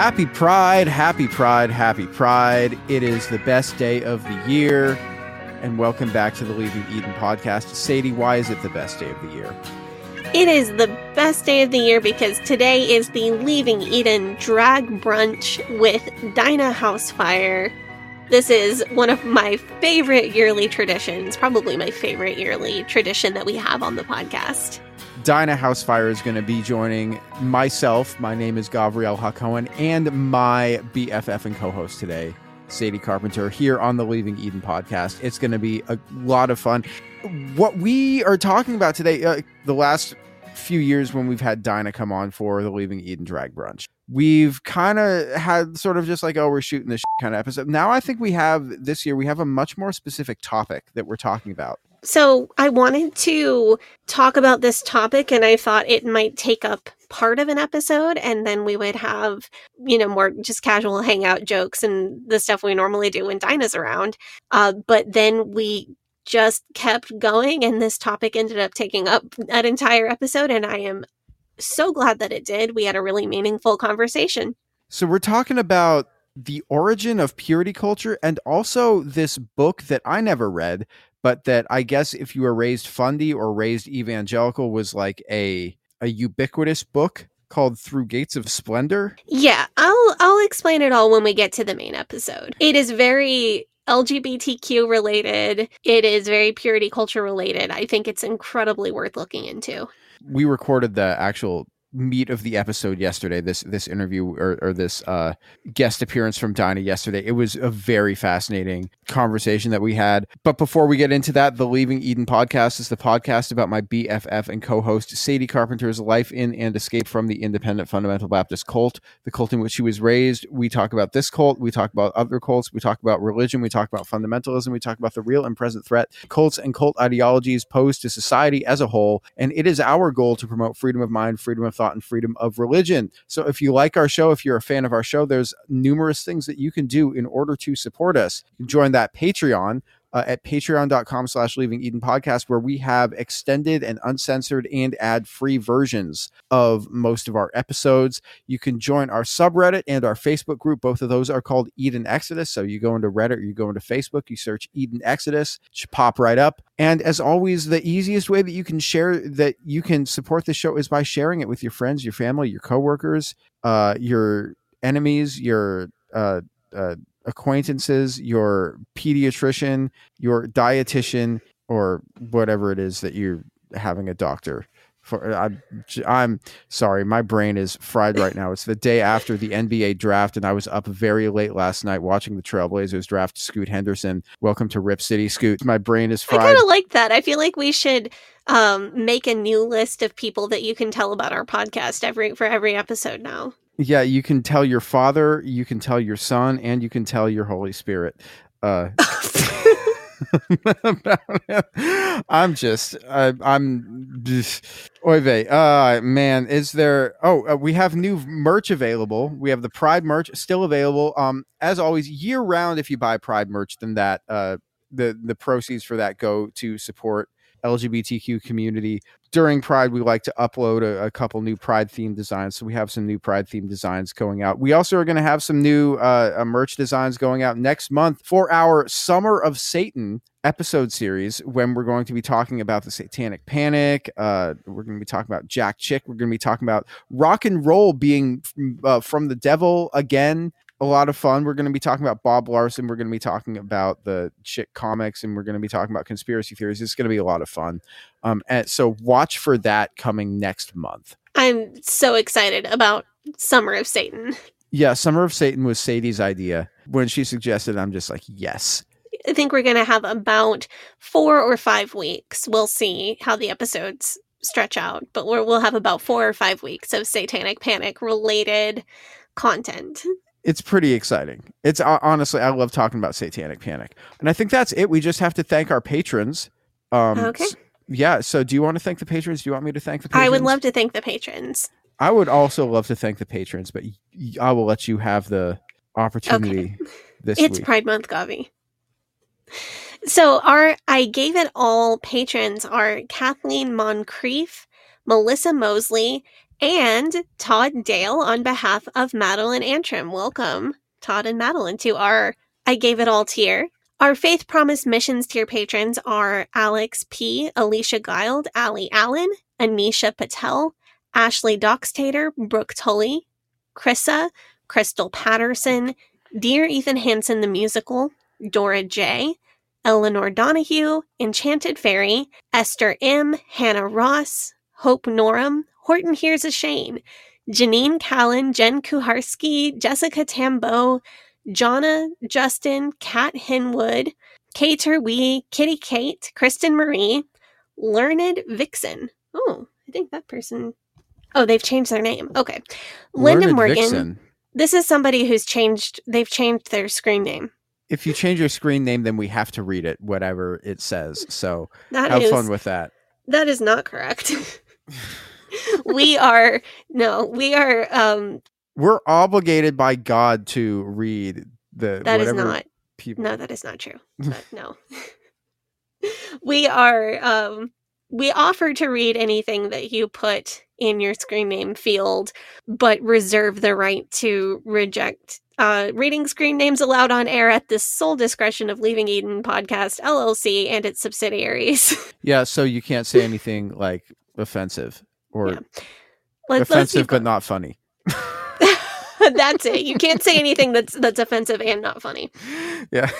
Happy Pride, happy Pride, happy Pride. It is the best day of the year. And welcome back to the Leaving Eden podcast. Sadie, why is it the best day of the year? It is the best day of the year because today is the Leaving Eden drag brunch with Dinah House-Fire. This is one of my favorite yearly traditions, probably my favorite yearly tradition that we have on the podcast. Dinah House-Fire is going to be joining myself. My name is Gabrielle Hakohen and my BFF and co host today, Sadie Carpenter, here on the Leaving Eden podcast. It's going to be a lot of fun. What we are talking about today, uh, the last few years when we've had Dinah come on for the Leaving Eden Drag Brunch, we've kind of had sort of just like, oh, we're shooting this kind of episode. Now I think we have this year, we have a much more specific topic that we're talking about. So I wanted to talk about this topic and I thought it might take up part of an episode and then we would have, you know, more just casual hangout jokes and the stuff we normally do when Dinah's around. Uh, but then we just kept going and this topic ended up taking up an entire episode and I am so glad that it did. We had a really meaningful conversation. So we're talking about the origin of purity culture and also this book that I never read, but that I guess if you were raised fundy or raised evangelical was like a a ubiquitous book called Through Gates of Splendor. Yeah, I'll I'll explain it all when we get to the main episode. It is very LGBTQ related. It is very purity culture related. I think it's incredibly worth looking into. We recorded the actual meat of the episode yesterday this this interview or, or this uh guest appearance from Dinah yesterday. It was a very fascinating conversation that we had. But before we get into that the leaving eden podcast is the podcast about my bff and co-host sadie carpenter's life in and escape from the independent fundamental baptist cult the cult in which she was raised. We talk about this cult. We talk about other cults. We talk about religion. We talk about fundamentalism. We talk about the real and present threat cults and cult ideologies pose to society as a whole. And it is our goal to promote freedom of mind freedom of thought and freedom of religion. So if you like our show, if you're a fan of our show, there's numerous things that you can do in order to support us. You can join that Patreon. Uh, at patreon.com slash leaving eden podcast where we have extended and uncensored and ad-free versions of most of our episodes. You can join our subreddit and our facebook group. Both of those are called eden exodus. So you go into reddit you go into facebook you search eden exodus it should pop right up. And as always, the easiest way that you can share that you can support the show is by sharing it with your friends, your family, your coworkers, uh, your enemies, your uh, uh, acquaintances, your pediatrician, your dietitian, or whatever it is that you're having a doctor for I'm I'm sorry, my brain is fried right now. It's the day after the NBA draft, and I was up very late last night watching the Trailblazers draft Scoot Henderson. Welcome to Rip City, Scoot. My brain is fried. I kind of like that. I feel like we should um, make a new list of people that you can tell about our podcast every for every episode now. Yeah, you can tell your father, you can tell your son, and you can tell your Holy Spirit. Uh, I'm just, I, I'm, just, oy. Uh, man, is there? Oh, uh, we have new merch available. We have the Pride merch still available. Um, as always, year round. If you buy Pride merch, then that uh, the the proceeds for that go to support LGBTQ community. During Pride, we like to upload a, a couple new Pride themed designs. So we have some new Pride themed designs going out. We also are going to have some new uh, uh, merch designs going out next month for our Summer of Satan episode series when we're going to be talking about the satanic panic uh we're going to be talking about jack chick we're going to be talking about rock and roll being uh, from the devil again a lot of fun. We're going to be talking about Bob Larson. We're going to be talking about the chick comics, and we're going to be talking about conspiracy theories. It's going to be a lot of fun. Um, and so watch for that coming next month. I'm so excited about Summer of Satan. Yeah, Summer of Satan was Sadie's idea. When she suggested, I'm just like, yes. I think we're going to have about four or five weeks. We'll see how the episodes stretch out, but we will have about four or five weeks of Satanic Panic related content. It's pretty exciting. It's uh, honestly, I love talking about Satanic Panic, and I think that's it. We just have to thank our patrons. Um, Okay. s- yeah. So, do you want to thank the patrons? Do you want me to thank the patrons? I would love to thank the patrons. I would also love to thank the patrons, but I will let you have the opportunity Okay. this it's week. Pride Month, Gavi. So our I gave it all patrons are Kathleen Moncrief, Melissa Mosley, and Todd Dale on behalf of Madeline Antrim. Welcome, Todd and Madeline, to our I gave it all tier. Our Faith Promise Missions tier patrons are Alex P, Alicia Guild, Ali Allen, Anisha Patel, Ashley Doxtater, Brooke Tully, Krissa, Crystal Patterson, Dear Ethan Hansen the Musical, Dora J, Eleanor Donahue, Enchanted Fairy, Esther M, Hannah Ross, Hope Norum, Horton Here's a Shane, Janine Callan, Jen Kuharski, Jessica Tambo, Jonna, Justin, Kat Hinwood, Kater Wee, Kitty Kate, Kristen Marie, Learned Vixen. Oh, I think that person. Oh, they've changed their name. Okay. Linda Learned Morgan. Vixen. This is somebody who's changed, they've changed their screen name. If you change your screen name, then we have to read it, whatever it says. So That have is- fun with that. That is not correct. we are, no, we are, um, We're obligated by God to read the that is whatever not, people. no, that is not true. But no. we are, um, we offer to read anything that you put in your screen name field, but reserve the right to reject uh, reading screen names allowed on air at the sole discretion of Leaving Eden Podcast LLC and its subsidiaries. Yeah, so you can't say anything like offensive or Yeah. Let's, let's offensive but not funny. that's it. You can't say anything that's that's offensive and not funny. Yeah.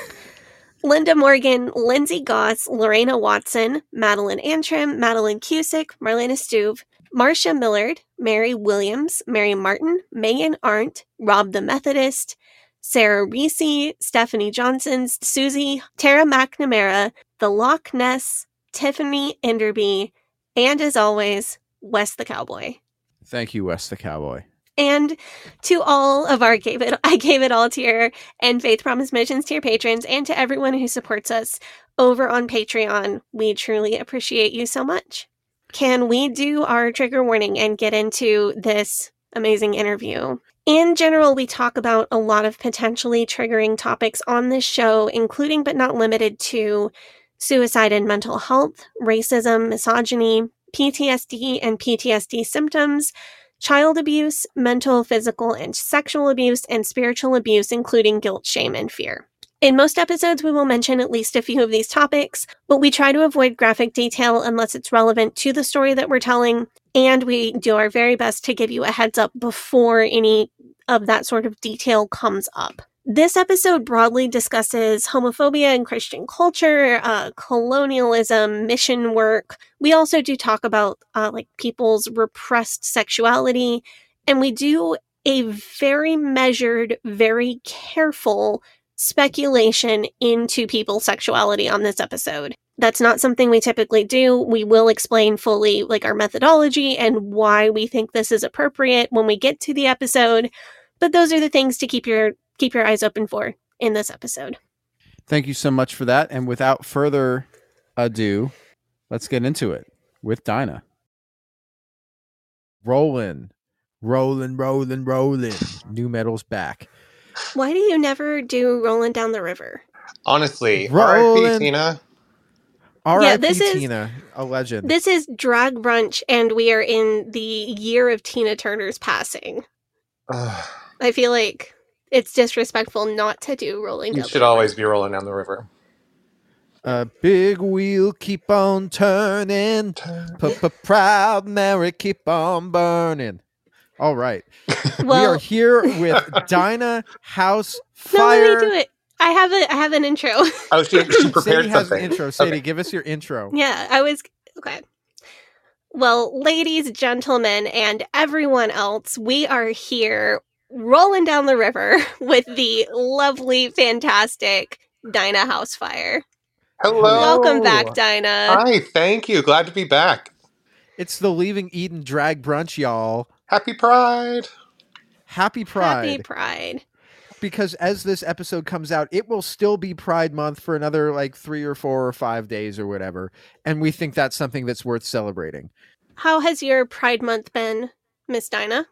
Linda Morgan, Lindsay Goss, Lorena Watson, Madeline Antrim, Madeline Cusick, Marlena Stuve, Marcia Millard, Mary Williams, Mary Martin, Megan Arndt, Rob the Methodist, Sarah Reese, Stephanie Johnson, Susie, Tara McNamara, the Loch Ness, Tiffany Enderby, and as always, Wes the Cowboy. Thank you, Wes the Cowboy. And to all of our gave it I gave it all tier and Faith Promise Missions tier patrons and to everyone who supports us over on Patreon, we truly appreciate you so much. Can we do our trigger warning and get into this amazing interview? In general, we talk about a lot of potentially triggering topics on this show, including but not limited to suicide and mental health, racism, misogyny, PTSD and PTSD symptoms, child abuse, mental, physical, and sexual abuse, and spiritual abuse, including guilt, shame, and fear. In most episodes, we will mention at least a few of these topics, but we try to avoid graphic detail unless it's relevant to the story that we're telling, and we do our very best to give you a heads up before any of that sort of detail comes up. This episode broadly discusses homophobia in Christian culture, uh, colonialism, mission work. We also do talk about uh, like people's repressed sexuality, and we do a very measured, very careful speculation into people's sexuality on this episode. That's not something we typically do. We will explain fully like our methodology and why we think this is appropriate when we get to the episode. But those are the things to keep your keep your eyes open for in this episode. Thank you so much for that. And without further ado, let's get into it with Dinah. Rolling, rolling, rolling, rolling. New metal's back. Why do you never do rolling down the river? Honestly, Rolling. R.I.P. Tina. R.I.P. this is- Tina, a legend. This is drag brunch, and we are in the year of Tina Turner's passing. Ugh, I feel like it's disrespectful not to do rolling you down. should the always be rolling down the river. A big wheel keep on turning. Proud Mary keep on burning. All right. river. we are here with Dinah House Fire. no, Fire. let me do it. I have a I have an intro. Oh, she, she prepared Sadie has something. an intro. Sadie, Okay. give us your intro. yeah, I was okay. Well, ladies, gentlemen, and everyone else, we are here rolling down the river with the lovely, fantastic Dinah House-Fire. Hello. Welcome back, Dinah. Hi, thank you. Glad to be back. It's the Leaving Eden drag brunch, y'all. Happy Pride. Happy Pride. Happy Pride. because as this episode comes out, it will still be Pride Month for another like three or four or five days or whatever. And we think that's something that's worth celebrating. How has your Pride Month been, Miss Dinah?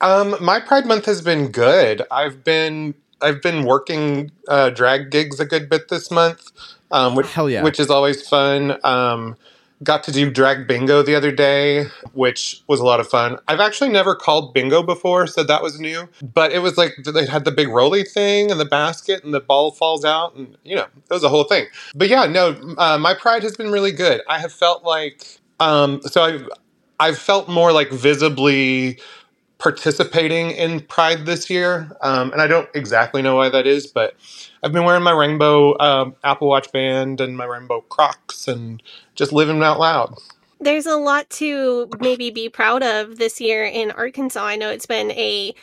Um, my Pride Month has been good. I've been I've been working uh, drag gigs a good bit this month, um, which Hell yeah. which is always fun. Um, got to do drag bingo the other day, which was a lot of fun. I've actually never called bingo before, so that was new. But it was like they had the big roly thing and the basket, and the ball falls out, and you know it was a whole thing. But yeah, no, uh, my Pride has been really good. I have felt like um, so I've I've felt more like visibly participating in Pride this year, um, and I don't exactly know why that is, but I've been wearing my rainbow um, Apple Watch band and my rainbow Crocs, and just living out loud. There's a lot to maybe be proud of this year in Arkansas. I know it's been a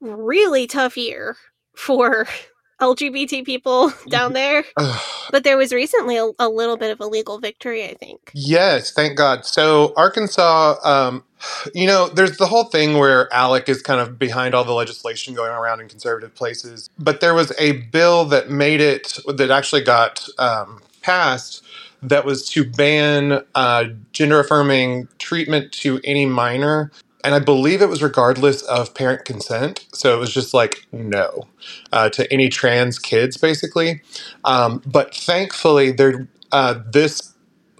really tough year for LGBT people down there, but there was recently a, a little bit of a legal victory, I think. Yes, thank God. So Arkansas, um, you know, there's the whole thing where ALEC is kind of behind all the legislation going around in conservative places, but there was a bill that made it that actually got um, passed that was to ban uh, gender affirming treatment to any minor. And I believe it was regardless of parent consent. So it was just like no uh, to any trans kids, basically. Um, but thankfully, there uh, this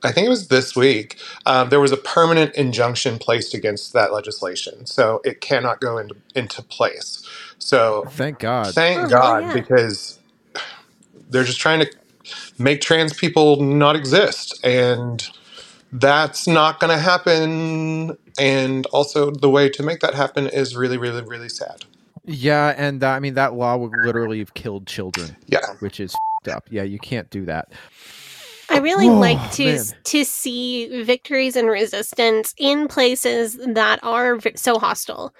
I think it was this week, um, there was a permanent injunction placed against that legislation. So it cannot go into, into place. So Thank God. thank Oh, God yeah. because they're just trying to make trans people not exist. And that's not going to happen. And also, the way to make that happen is really, really, really sad. yeah, and uh, I mean that law would literally have killed children, Yeah. which is fed up. Yeah, you can't do that. I really Oh, like to man. to see victories and resistance in places that are so hostile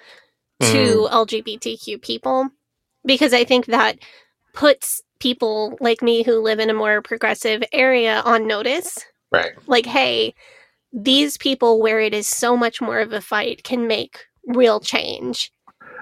to mm. LGBTQ people because I think that puts people like me who live in a more progressive area on notice. Right. Like, hey, these people where it is so much more of a fight can make real change.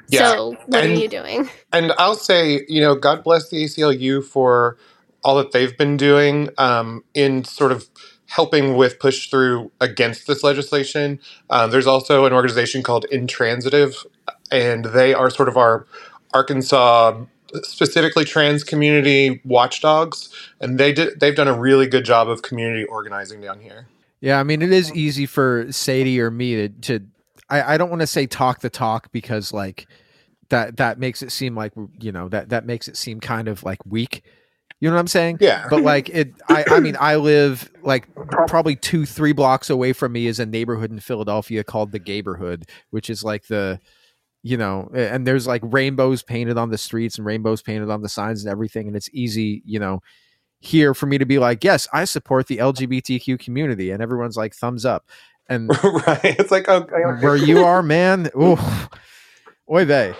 Yeah, So, what and- are you doing? And I'll say, you know, God bless the ACLU for all that they've been doing um, in sort of helping with push through against this legislation. Um, there's also an organization called Intransitive, and they are sort of our Arkansas specifically trans community watchdogs and they did they've done a really good job of community organizing down here Yeah, I mean it is easy for Sadie or me to, to I, I don't want to say talk the talk because like that that makes it seem like you know that that makes it seem kind of like weak. You know what I'm saying? Yeah. But like it I I mean I live like probably 2 3 blocks away from me is a neighborhood in Philadelphia called the Gayborhood, which is like the you know, and there's like rainbows painted on the streets and rainbows painted on the signs and everything. And it's easy, you know, here for me to be like, yes, I support the LGBTQ community. And everyone's like, thumbs up. And right. It's like, okay. where you are, man, ooh, oy vey.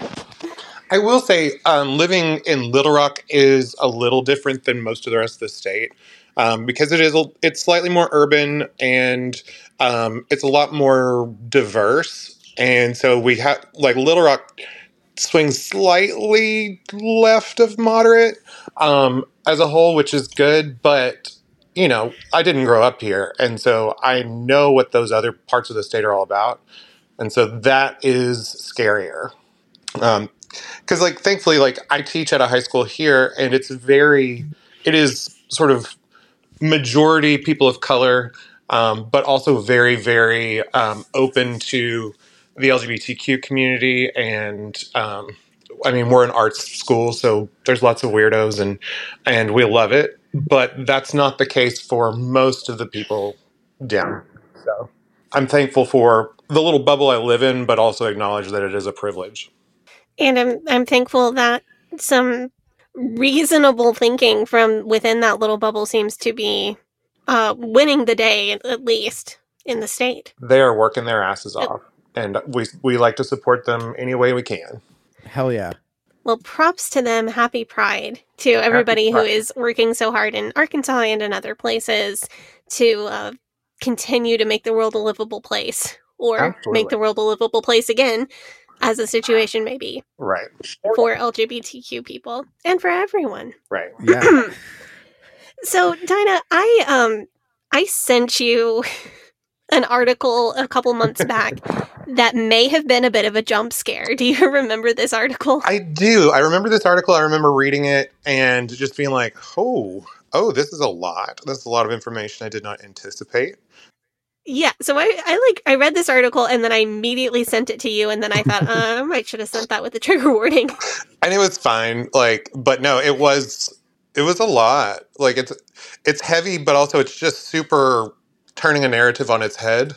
I will say, um, living in Little Rock is a little different than most of the rest of the state um, because it is it's slightly more urban and um, it's a lot more diverse. And so we have like Little Rock swings slightly left of moderate um, as a whole, which is good. But you know, I didn't grow up here, and so I know what those other parts of the state are all about, and so that is scarier. Um, because like thankfully like i teach at a high school here and it's very it is sort of majority people of color um, but also very very um, open to the lgbtq community and um, i mean we're an arts school so there's lots of weirdos and and we love it but that's not the case for most of the people down. So i'm thankful for the little bubble i live in but also acknowledge that it is a privilege And I'm I'm thankful that some reasonable thinking from within that little bubble seems to be uh, winning the day at least in the state. they are working their asses off and we we like to support them any way we can Hell yeah. Well, props to them. Happy Pride to everybody who Pride. is working so hard in Arkansas and in other places to uh, continue to make the world a livable place or Absolutely. make the world a livable place again, as the situation may be right for LGBTQ people and for everyone. right Yeah. So, Dinah, I um I sent you an article a couple months back that may have been a bit of a jump scare. Do you remember this article? i do i remember this article i remember reading it and just being like oh oh this is a lot this is a lot of information i did not anticipate Yeah, so I, I like I read this article and then I immediately sent it to you and then I thought uh, I might should have sent that with the trigger warning. and it was fine like but no it was it was a lot like it's it's heavy but also it's just super turning a narrative on its head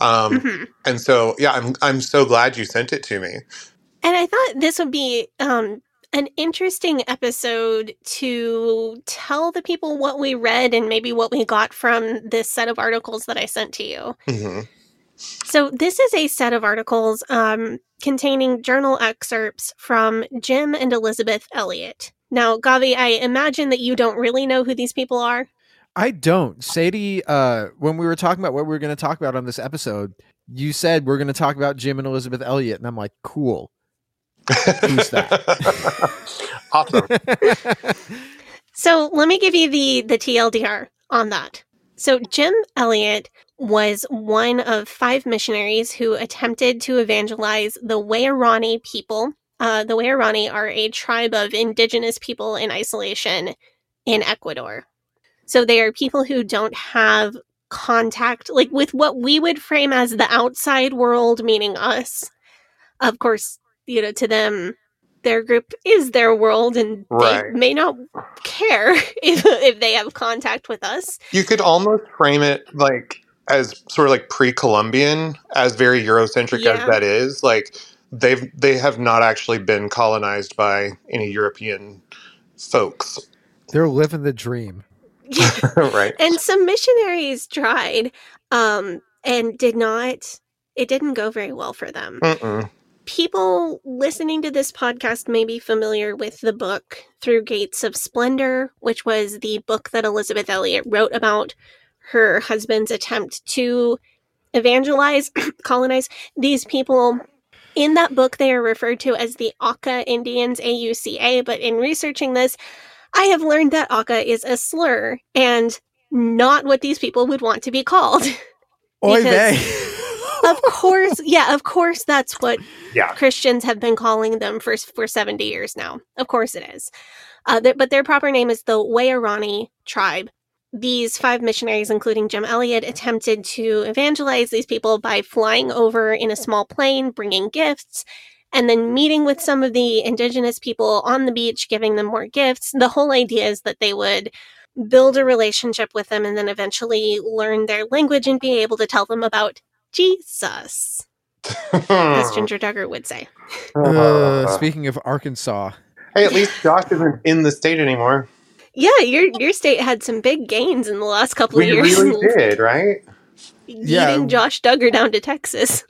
um Mhm. and so yeah i'm i'm so glad you sent it to me And I thought this would be um an interesting episode to tell the people what we read and maybe what we got from this set of articles that I sent to you. Mhm. So this is a set of articles um, containing journal excerpts from Jim and Elizabeth Elliot. Now, Gavi, I imagine that you don't really know who these people are. I don't. Sadie, uh, when we were talking about what we were going to talk about on this episode, you said we're going to talk about Jim and Elizabeth Elliot. And I'm like, cool. Who's awesome So let me give you the the TLDR on that. So Jim Elliot was one of five missionaries who attempted to evangelize the Waorani people. Uh, the Waorani are a tribe of indigenous people in isolation in Ecuador. So they are people who don't have contact, like with what we would frame as the outside world, meaning us. Of course, you know, to them, their group is their world, and Right. they may not care if if they have contact with us. You could almost frame it like as sort of like pre-Columbian, as very Eurocentric Yeah. as that is. Like they've they have not actually been colonized by any European folks, They're living the dream. right? and some missionaries tried, um, and did not. It didn't go very well for them. Mm-mm. People listening to this podcast may be familiar with the book Through Gates of Splendor, which was the book that Elizabeth Elliot wrote about her husband's attempt to evangelize, colonize these people. In that book, they are referred to as the Auca Indians, A U C A, but in researching this, I have learned that Auca is a slur and not what these people would want to be called. Oy vey. of course, yeah, of course, that's what Yeah. Christians have been calling them for for 70 years now. Of course it is. Uh, th- but their proper name is the Waorani tribe. These five missionaries, including Jim Elliot, attempted to evangelize these people by flying over in a small plane, bringing gifts, and then meeting with some of the indigenous people on the beach, giving them more gifts. The whole idea is that they would build a relationship with them and then eventually learn their language and be able to tell them about Jesus. as Jinger Duggar would say. Uh, speaking of Arkansas, hey, at least Josh isn't in the state anymore. Yeah, your your state had some big gains in the last couple We of years. We really did, right? Yeah. Josh Duggar down to Texas.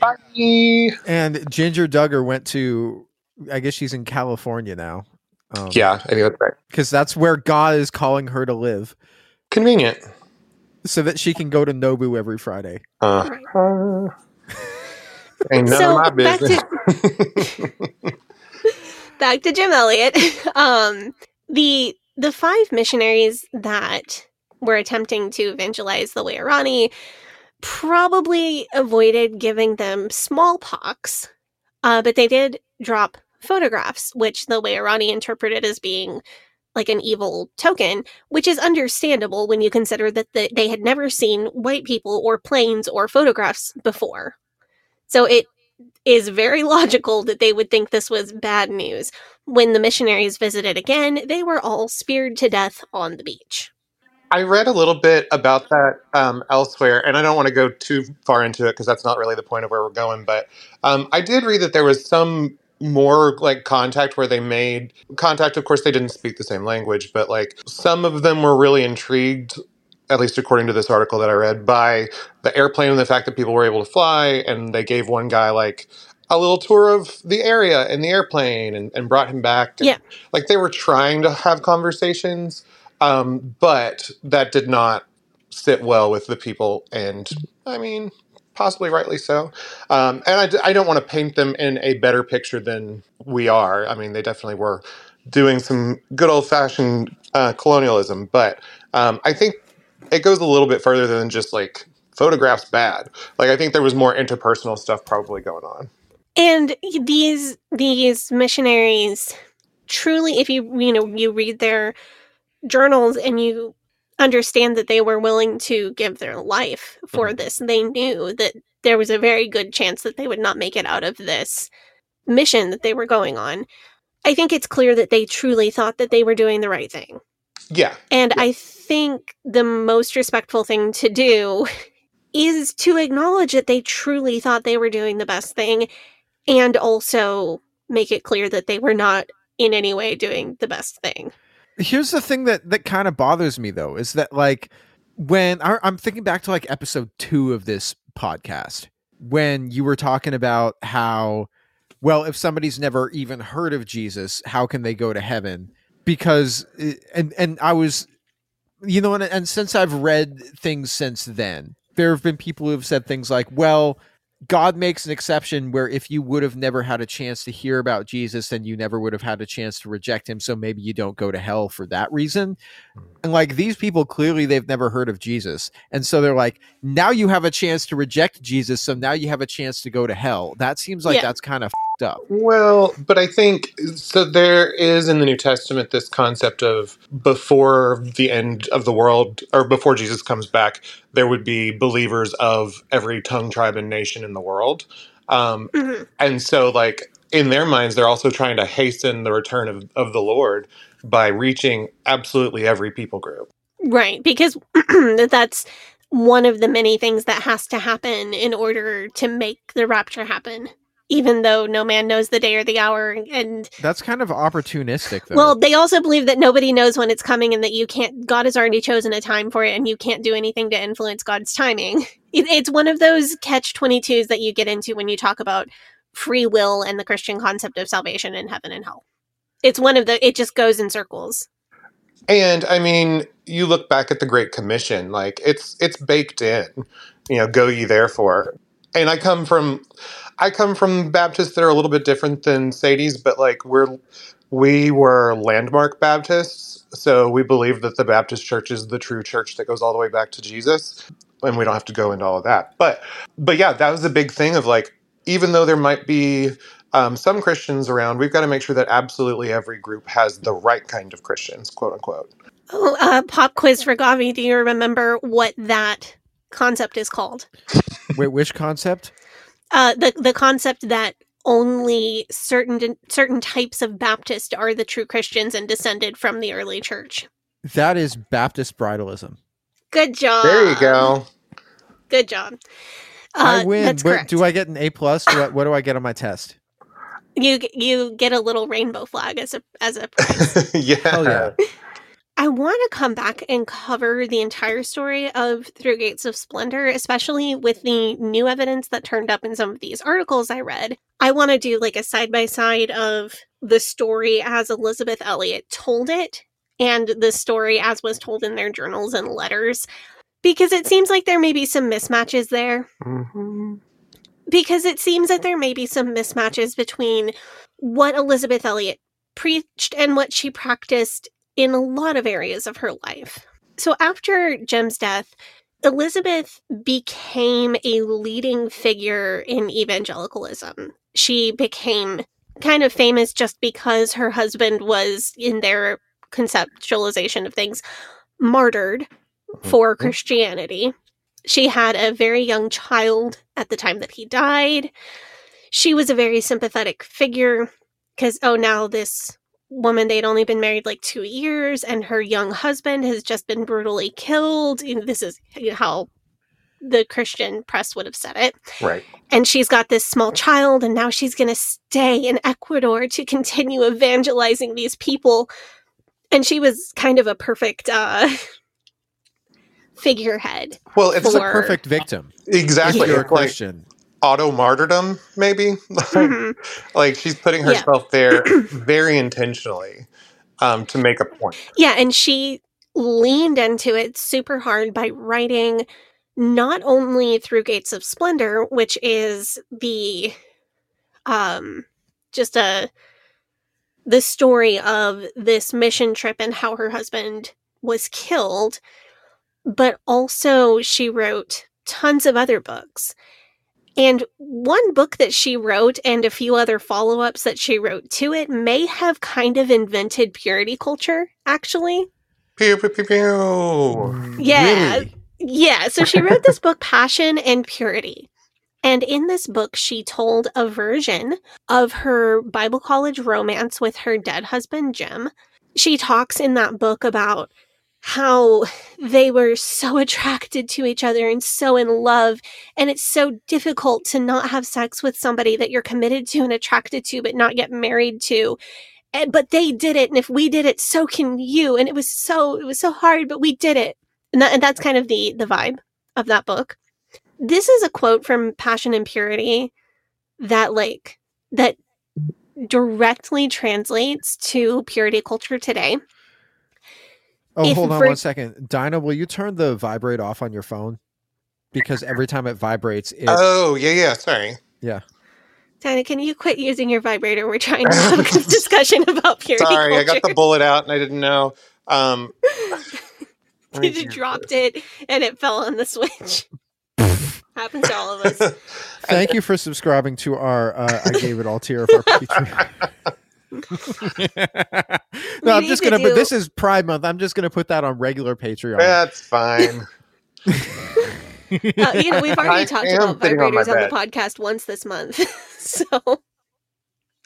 Bye. and Jinger Duggar went to, I guess she's in California now. Um, Yeah, I think that's right. because that's where God is calling her to live, Convenient. So that she can go to Nobu every Friday. Uh, Right. uh, ain't none So, of my back to- business. back to Jim Elliot. Um, the the five missionaries that were attempting to evangelize the Waorani probably avoided giving them smallpox, uh, but they did drop photographs, which the Waorani interpreted as being like an evil token, which is understandable when you consider that the, they had never seen white people or planes or photographs before. So it is very logical that they would think this was bad news. When the missionaries visited again, they were all speared to death on the beach. I read a little bit about that um, elsewhere, and I don't want to go too far into it because that's not really the point of where we're going. But um, I did read that there was some more like contact where they made contact. Of course, they didn't speak the same language, but like some of them were really intrigued, at least according to this article that I read, by the airplane and the fact that people were able to fly. And they gave one guy like a little tour of the area in the airplane and, and brought him back. And, Yeah. Like they were trying to have conversations um, but that did not sit well with the people, and I mean, possibly rightly so. Um, and I don't want to paint them in a better picture than we are. I mean, they definitely were doing some good old fashioned uh, colonialism, but um, I think it goes a little bit further than just like photographs bad. Like I think there was more interpersonal stuff probably going on. And these these missionaries truly if you you know you read their journals and you understand that they were willing to give their life for mm-hmm. this, they knew that there was a very good chance that they would not make it out of this mission that they were going on. I think it's clear that they truly thought that they were doing the right thing. Yeah, And I think the most respectful thing to do is to acknowledge that they truly thought they were doing the best thing and also make it clear that they were not in any way doing the best thing. Here's the thing that that kind of bothers me though is that like when I, I'm thinking back to like episode two of this podcast when you were talking about how well if somebody's never even heard of Jesus how can they go to heaven? Because uh, and and I was you know and, and since I've read things since then there have been people who have said things like well God makes an exception where if you would have never had a chance to hear about Jesus, then you never would have had a chance to reject him. So maybe you don't go to hell for that reason. Hmm. And like these people, clearly they've never heard of Jesus. And so they're like, now you have a chance to reject Jesus. So now you have a chance to go to hell. That seems like Yeah. that's kind of up. Well, but I think so. There is in the New Testament this concept of before the end of the world, or before Jesus comes back, there would be believers of every tongue, tribe, and nation in the world. Um, Mhm. and so, like in their minds, they're also trying to hasten the return of, of the Lord by reaching absolutely every people group. Right, because that's one of the many things that has to happen in order to make the rapture happen. Even though no man knows the day or the hour, and That's kind of opportunistic, though. well, they also believe that nobody knows when it's coming, and that you can't. God has already chosen a time for it, and you can't do anything to influence God's timing. It, it's one of those catch twenty twos that you get into when you talk about free will and the Christian concept of salvation in heaven and hell. It's one of the. It just goes in circles. And I mean, you look back at the Great Commission, like it's it's baked in. You know, go ye therefore. And I come from I come from Baptists that are a little bit different than Sadie's, but like we're we were landmark Baptists, so we believe that the Baptist church is the true church that goes all the way back to Jesus. And we don't have to go into all of that. But but yeah, that was a big thing of like, even though there might be um, some Christians around, we've got to make sure that absolutely every group has the right kind of Christians, quote unquote. Oh, uh, pop quiz for Gavi. Do you remember what that concept is called? Wait, which concept? Uh, the the concept that only certain certain types of Baptist are the true Christians and descended from the early church. That is Baptist briderism. Good job. There you go. Good job. I Uh, win. That's Where- do I get an A plus? Do I- What do I get on my test? you you get a little rainbow flag as a as a prize. yeah. Hell yeah. I want to come back and cover the entire story of Through Gates of Splendor, especially with the new evidence that turned up in some of these articles I read. I want to do like a side by side of the story as Elizabeth Elliot told it and the story as was told in their journals and letters, because it seems like there may be some mismatches there Mhm. because it seems that there may be some mismatches between what Elizabeth Elliot preached and what she practiced in a lot of areas of her life. So after Jim's death, Elizabeth became a leading figure in evangelicalism. She became kind of famous just because her husband was, in their conceptualization of things, martyred for mm-hmm. Christianity. She had a very young child at the time that he died. She was a very sympathetic figure because, oh, now this woman, they'd only been married like two years, and her young husband has just been brutally killed. And This is how the Christian press would have said it. Right. And she's got this small child, and now she's going to stay in Ecuador to continue evangelizing these people. And she was kind of a perfect uh, figurehead. Well, it's It's a perfect victim. exactly If you're a like Christian. Auto martyrdom, maybe. Mhm. like she's putting Yeah. herself there very intentionally um, to make a point. Yeah, and she leaned into it super hard by writing not only through Gates of Splendor, which is the um just a the story of this mission trip and how her husband was killed, but also she wrote tons of other books. And one book that she wrote and a few other follow ups that she wrote to it may have kind of invented purity culture, actually. Pew pew pew pew. Yeah. Really? Yeah. So she wrote this book, Passion and Purity. And in this book, she told a version of her Bible college romance with her dead husband, Jim. She talks in that book about how they were so attracted to each other and so in love. And it's so difficult to not have sex with somebody that you're committed to and attracted to, but not get married to. And, but they did it. And if we did it, so can you. And it was so, it was so hard, but we did it. And, that, and that's kind of the, the vibe of that book. This is a quote from Passion and Purity that like, that directly translates to purity culture today. Oh, If hold on Vir- one second. Dinah, will you turn the vibrate off on your phone? Because every time it vibrates, it Oh yeah, yeah. Sorry. yeah. Dana, can you quit using your vibrator? We're trying to have a discussion about purity Sorry, I got the bullet out and I didn't know. Um, you do dropped it and it fell on the switch. Happens to all of us. Thank you for subscribing to our uh, I gave it all tier of our Patreon. no, I'm just to gonna. But this is Pride Month. I'm just gonna put that on regular Patreon. That's fine. Uh, you know, we've I already talked about sitting on vibrators on, the podcast once this month. so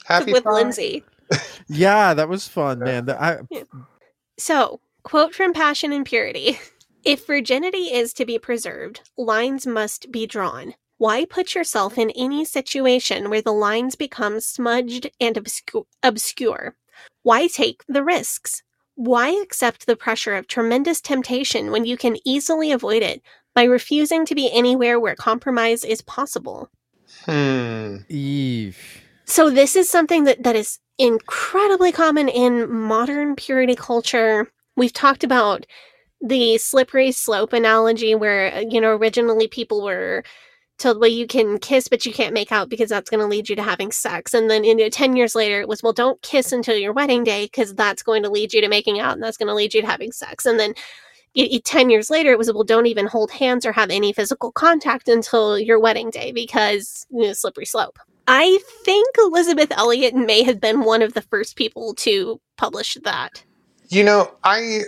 Happy with Pride. Lindsay. Yeah, that was fun, man. The- I, So, quote from Passion and Purity If virginity is to be preserved, lines must be drawn. Why put yourself in any situation where the lines become smudged and obscu- obscure? Why take the risks? Why accept the pressure of tremendous temptation when you can easily avoid it by refusing to be anywhere where compromise is possible? Hmm. Eve. So this is something that, that is incredibly common in modern purity culture. We've talked about the slippery slope analogy where, uh, you know, originally people were told, well, you can kiss, but you can't make out because that's going to lead you to having sex. And then, you know, 10 years later, it was, well, don't kiss until your wedding day because that's going to lead you to making out and that's going to lead you to having sex. And then y- y- 10 years later, it was, well, don't even hold hands or have any physical contact until your wedding day because, you know, slippery slope. I think Elizabeth Elliot may have been one of the first people to publish that. You know, I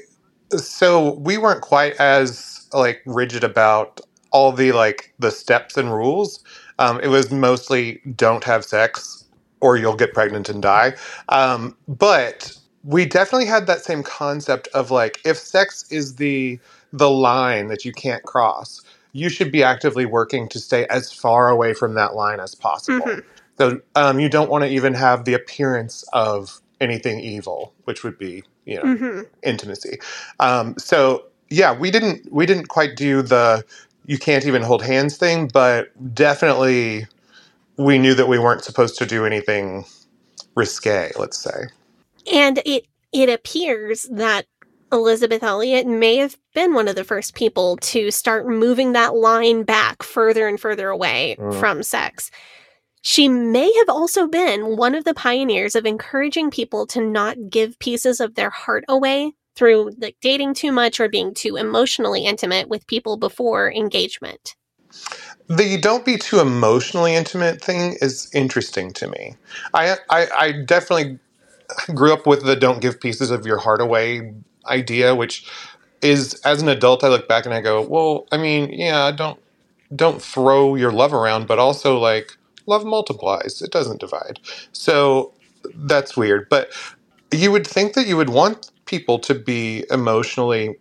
so we weren't quite as like rigid about all the like the steps and rules. Um, it was mostly don't have sex or you'll get pregnant and die. Um, but we definitely had that same concept of like if sex is the the line that you can't cross, you should be actively working to stay as far away from that line as possible. Mhm. So um, you don't want to even have the appearance of anything evil, which would be you know hmm intimacy. Um, so yeah, we didn't we didn't quite do the you can't even hold hands thing, but definitely we knew that we weren't supposed to do anything risque. Let's say. And it it appears that Elizabeth Elliot may have been one of the first people to start moving that line back further and further away Mm. from sex. She may have also been one of the pioneers of encouraging people to not give pieces of their heart away through like dating too much or being too emotionally intimate with people before engagement. The don't be too emotionally intimate thing is interesting to me. I, I I definitely grew up with the don't give pieces of your heart away idea, which is as an adult I look back and I go, well, I mean, yeah, don't don't throw your love around, but also like love multiplies. It doesn't divide. So that's weird. But you would think that you would want people to be emotionally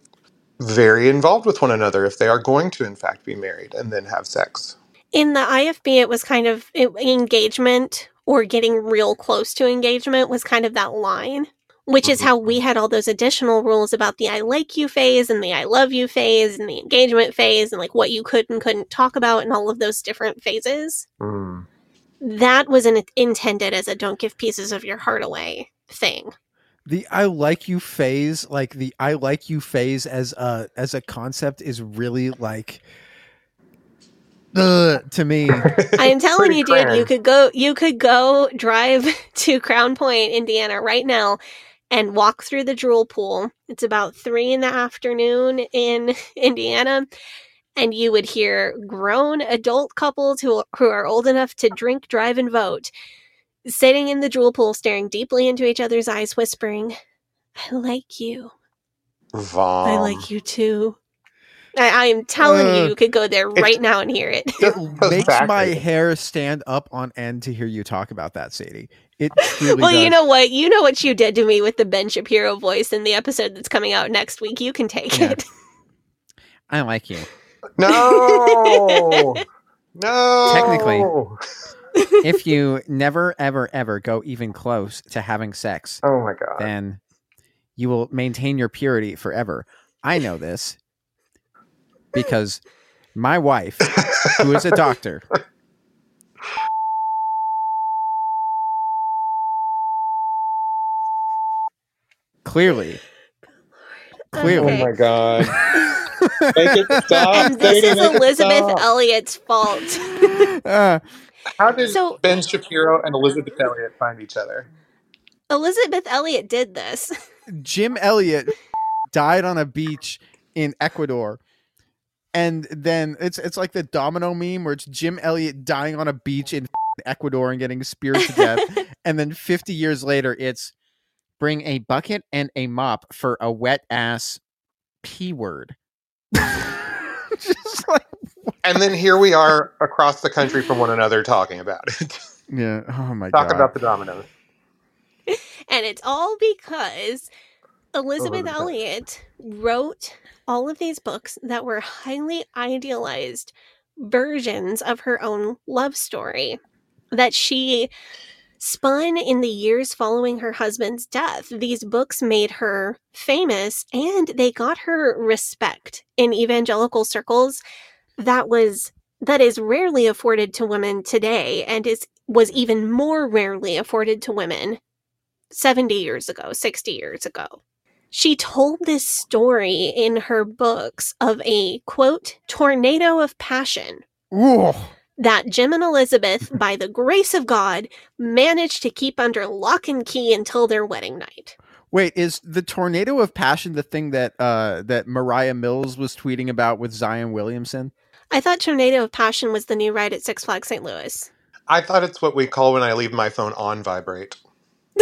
very involved with one another if they are going to in fact be married and then have sex. In the IFB, it was kind of it, engagement or getting real close to engagement was kind of that line, which is Mhm. how we had all those additional rules about the I like you phase and the I love you phase and the engagement phase and like what you could and couldn't talk about and all of those different phases. That was an, intended as a don't give pieces of your heart away thing. The I like you phase, like the I like you phase as a as a concept is really like ugh, to me. I am telling you, dude, you could go you could go drive to Crown Point, Indiana right now and walk through the drool pool. It's about three in the afternoon in Indiana. And you would hear grown adult couples who who are old enough to drink, drive, and vote sitting in the drool pool, staring deeply into each other's eyes, whispering, I like you. Vom. I like you too. I, I am telling you, Uh, you could go there it's- right now and hear it. It makes back my hair stand up on end to hear you talk about that, Sadie. It truly well, you know what? You know what you did to me with the Ben Shapiro voice in the episode that's coming out next week. You can take Yeah. it. I like you. No. no. Technically. If you never, ever, ever go even close to having sex, Oh my god. then you will maintain your purity forever. I know this because my wife, who is a doctor, clearly, clearly, Oh my god. Make it stop. and this is Elizabeth stop. Elliot's fault. uh, How did So- Ben Shapiro and Elizabeth Elliot find each other? Elizabeth Elliot did this. Jim Elliot died on a beach in Ecuador. And then it's it's like the domino meme where it's Jim Elliot dying on a beach in Ecuador and getting speared to death. and then 50 years later, it's bring a bucket and a mop for a wet ass P word. Just like, And then here we are across the country from one another talking about it. yeah. Oh my Talk god. about the dominoes. and it's all because Elizabeth Elizabeth. Elliot wrote all of these books that were highly idealized versions of her own love story that she spun in the years following her husband's death. These books made her famous and they got her respect in evangelical circles that was that is rarely afforded to women today and is was even more rarely afforded to women 70 years ago, 60 years ago. She told this story in her books of a quote, tornado of passion Ooh. that Jim and Elizabeth, by the grace of God, managed to keep under lock and key until their wedding night. Wait, is the tornado of passion the thing that uh that Moriah Mills was tweeting about with Zion Williamson? I thought Tornado of Passion was the new ride at Six Flags St. Louis. I thought it's what we call when I leave my phone on vibrate.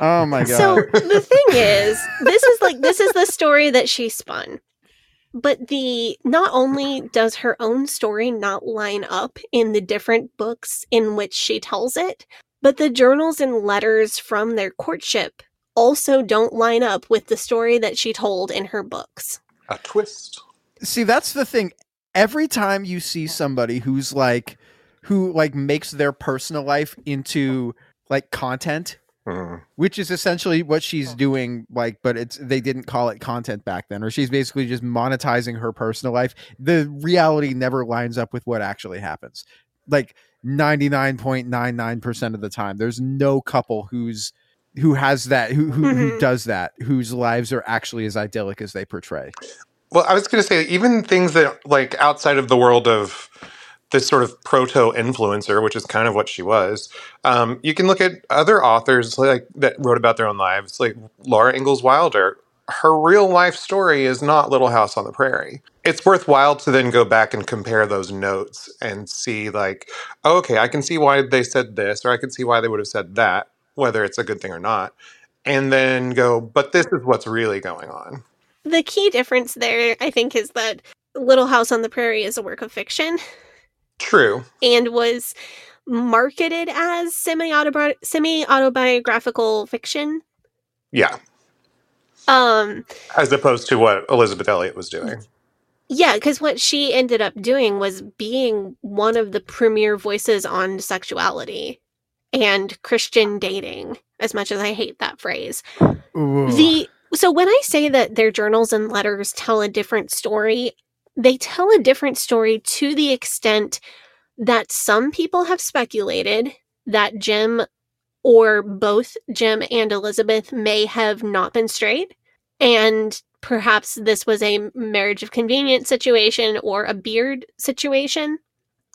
oh my god. So the thing is, this is like this is the story that she spun. But the not only does her own story not line up in the different books in which she tells it, but the journals and letters from their courtship also don't line up with the story that she told in her books. A twist. See, that's the thing. Every time you see somebody who's like, who like makes their personal life into like content, Hmm. which is essentially what she's doing like but it's they didn't call it content back then or she's basically just monetizing her personal life the reality never lines up with what actually happens like 99.99% of the time there's no couple who's who has that who who, who Mhm. does that whose lives are actually as idyllic as they portray Well, I was going to say, even things that, like, outside of the world of this sort of proto influencer, which is kind of what she was, um, you can look at other authors like that wrote about their own lives, like Laura Ingalls Wilder. Her real life story is not Little House on the Prairie. It's worthwhile to then go back and compare those notes and see, like, oh, okay, I can see why they said this, or I can see why they would have said that, whether it's a good thing or not. And then go, but this is what's really going on. The key difference there, I think, is that Little House on the Prairie is a work of fiction True. and was marketed as semi autobiographical fiction. Yeah. Um, as opposed to what Elizabeth Elliot was doing. yeah, because what she ended up doing was being one of the premier voices on sexuality and Christian dating. As much as I hate that phrase, the so when I say that their journals and letters tell a different story, they tell a different story to the extent that some people have speculated that Jim or both Jim and Elizabeth may have not been straight and perhaps this was a marriage of convenience situation or a beard situation.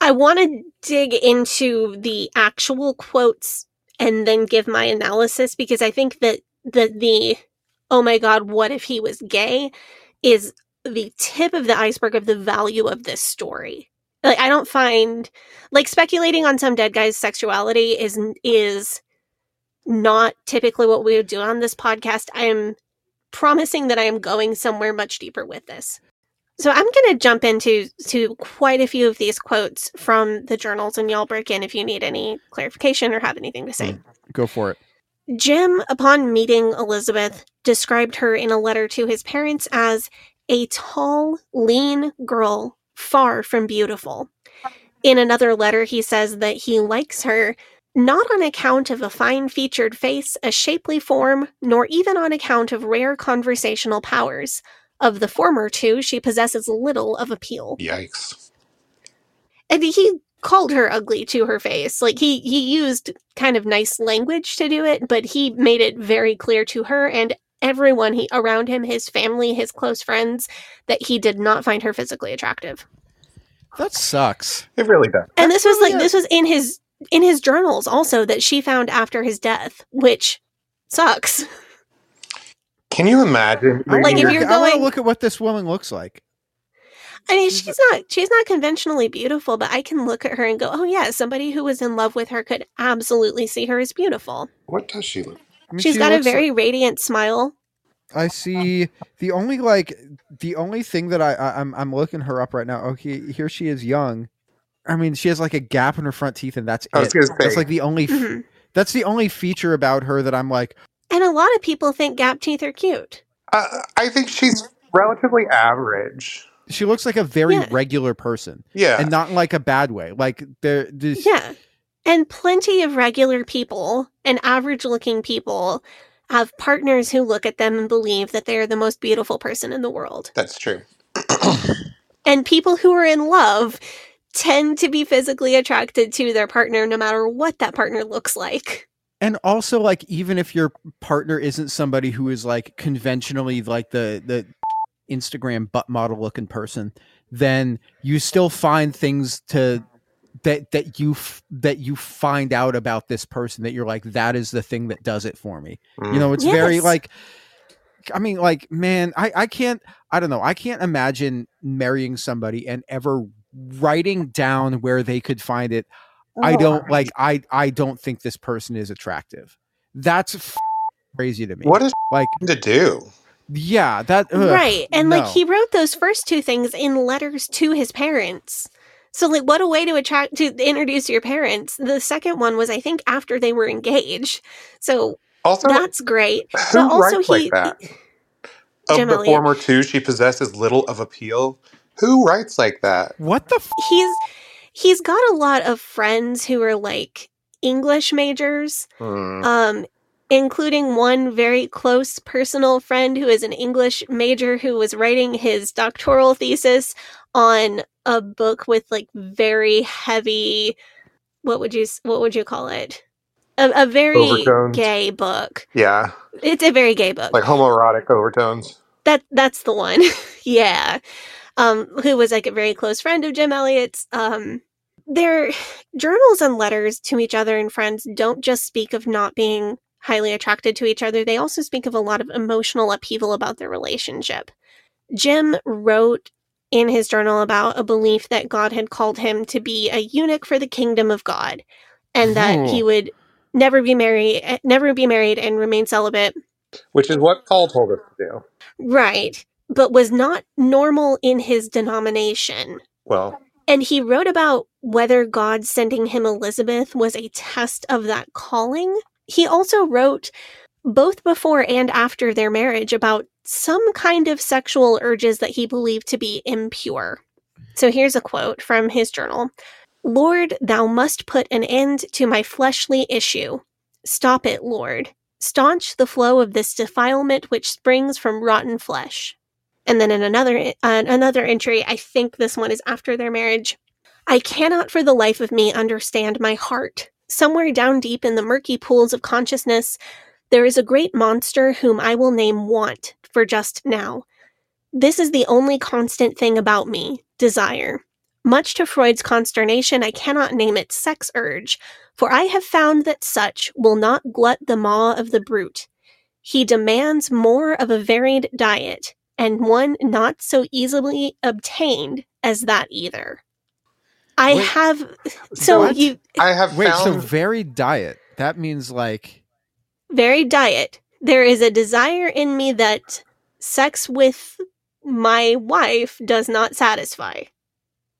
I want to dig into the actual quotes and then give my analysis because I think that the the oh my god, what if he was gay is the tip of the iceberg of the value of this story. Like I don't find like speculating on some dead guy's sexuality is is not typically what we would do on this podcast. I am promising that I am going somewhere much deeper with this. So I'm going to jump into to quite a few of these quotes from the journals, and y'all break in if you need any clarification or have anything to say. Mm, go for it Jim, upon meeting Elizabeth, described her in a letter to his parents as a tall, lean girl, far from beautiful. In another letter, he says that he likes her not on account of a fine featured face, a shapely form, nor even on account of rare conversational powers. Of the former two, she possesses little of appeal. Yikes. And he called her ugly to her face. Like he he used kind of nice language to do it, but he made it very clear to her and everyone he around him, his family, his close friends, that he did not find her physically attractive. that sucks It really does. And this was really like this was in his in his journals also that she found after his death, which sucks. Can you imagine? I Like, if you're I want to going- look at what this woman looks like I mean, she's not she's not conventionally beautiful, but I can look at her and go, "Oh yeah, somebody who was in love with her could absolutely see her as beautiful." what does she look? I mean, She's she got a looks like- very radiant smile. I see the only like the only thing that I, I I'm I'm looking her up right now. Okay, here she is young. I mean, she has like a gap in her front teeth, and that's I was it. gonna say- That's like the only f- Mhm. that's the only feature about her that I'm like, And a lot of people think gap teeth are cute. Uh, I think she's relatively average. she looks like a very Yeah. regular person, Yeah. and not in like a bad way. Like there, this, Yeah. And plenty of regular people and average looking people have partners who look at them and believe that they are the most beautiful person in the world. That's true. And people who are in love tend to be physically attracted to their partner no matter what that partner looks like. And also like even if your partner isn't somebody who is like conventionally like the the Instagram butt model looking person, then you still find things to that that you f- that you find out about this person that you're like that is the thing that does it for me. You know, mm. it's very like I mean like man, I I can't I don't know. I can't imagine marrying somebody and ever writing down where they could find it I oh, don't like. I I don't think this person is attractive. That's f- crazy to me. What is like? to do? Yeah, that ugh, right. And like he wrote those first two things in letters to his parents. So like what a way to attract to introduce your parents. The second one was I think after they were engaged. So Also, That's great. who But also writes he like that? Of Jim the Elliot. former two, she possesses little of appeal. Who writes like that? What the? F- he's he's got a lot of friends who are like English majors. Hmm. um, including one very close personal friend who is an English major who was writing his doctoral thesis on a book with like very heavy what would you what would you call it a, a very Overtones. gay book Yeah, it's a very gay book like homoerotic overtones. that that's the one yeah um who was like a very close friend of jim elliot's um their journals and letters to each other and friends don't just speak of not being highly attracted to each other they also speak of a lot of emotional upheaval about their relationship jim wrote in his journal about a belief that god had called him to be a eunuch for the kingdom of god and that he Hmm. would never be married never be married and remain celibate Which is what Paul told us to do. Right, but was not normal in his denomination. Well, And he wrote about whether God sending him Elizabeth was a test of that calling. He also wrote, both before and after their marriage, about some kind of sexual urges that he believed to be impure. So here's a quote from his journal Lord, thou must put an end to my fleshly issue. Stop it, Lord. Staunch the flow of this defilement which springs from rotten flesh. And then in another uh, another entry, I think this one is after their marriage. I cannot for the life of me understand my heart. Somewhere down deep in the murky pools of consciousness, there is a great monster whom I will name Want for just now. This is the only constant thing about me desire. Much to Freud's consternation, I cannot name it sex urge, for I have found that such will not glut the maw of the brute. He demands more of a varied diet, and one not so easily obtained as that either. I Wait, have so what? you I have Wait, so varied diet. That means like varied diet. There is a desire in me that sex with my wife does not satisfy.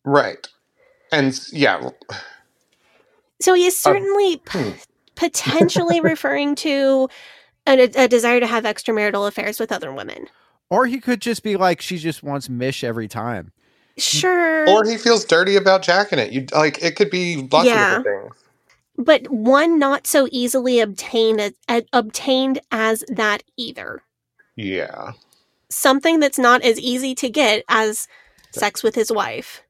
right. And yeah, So he is certainly p- hmm. potentially referring to a, a desire to have extramarital affairs with other women. Or he could just be like she just wants mish every time. Sure. or he feels dirty about jacking it. You like it could be lots Yeah. of different things. but one not so easily obtained as, a- obtained as that either. Yeah. Something that's not as easy to get as sex with his wife.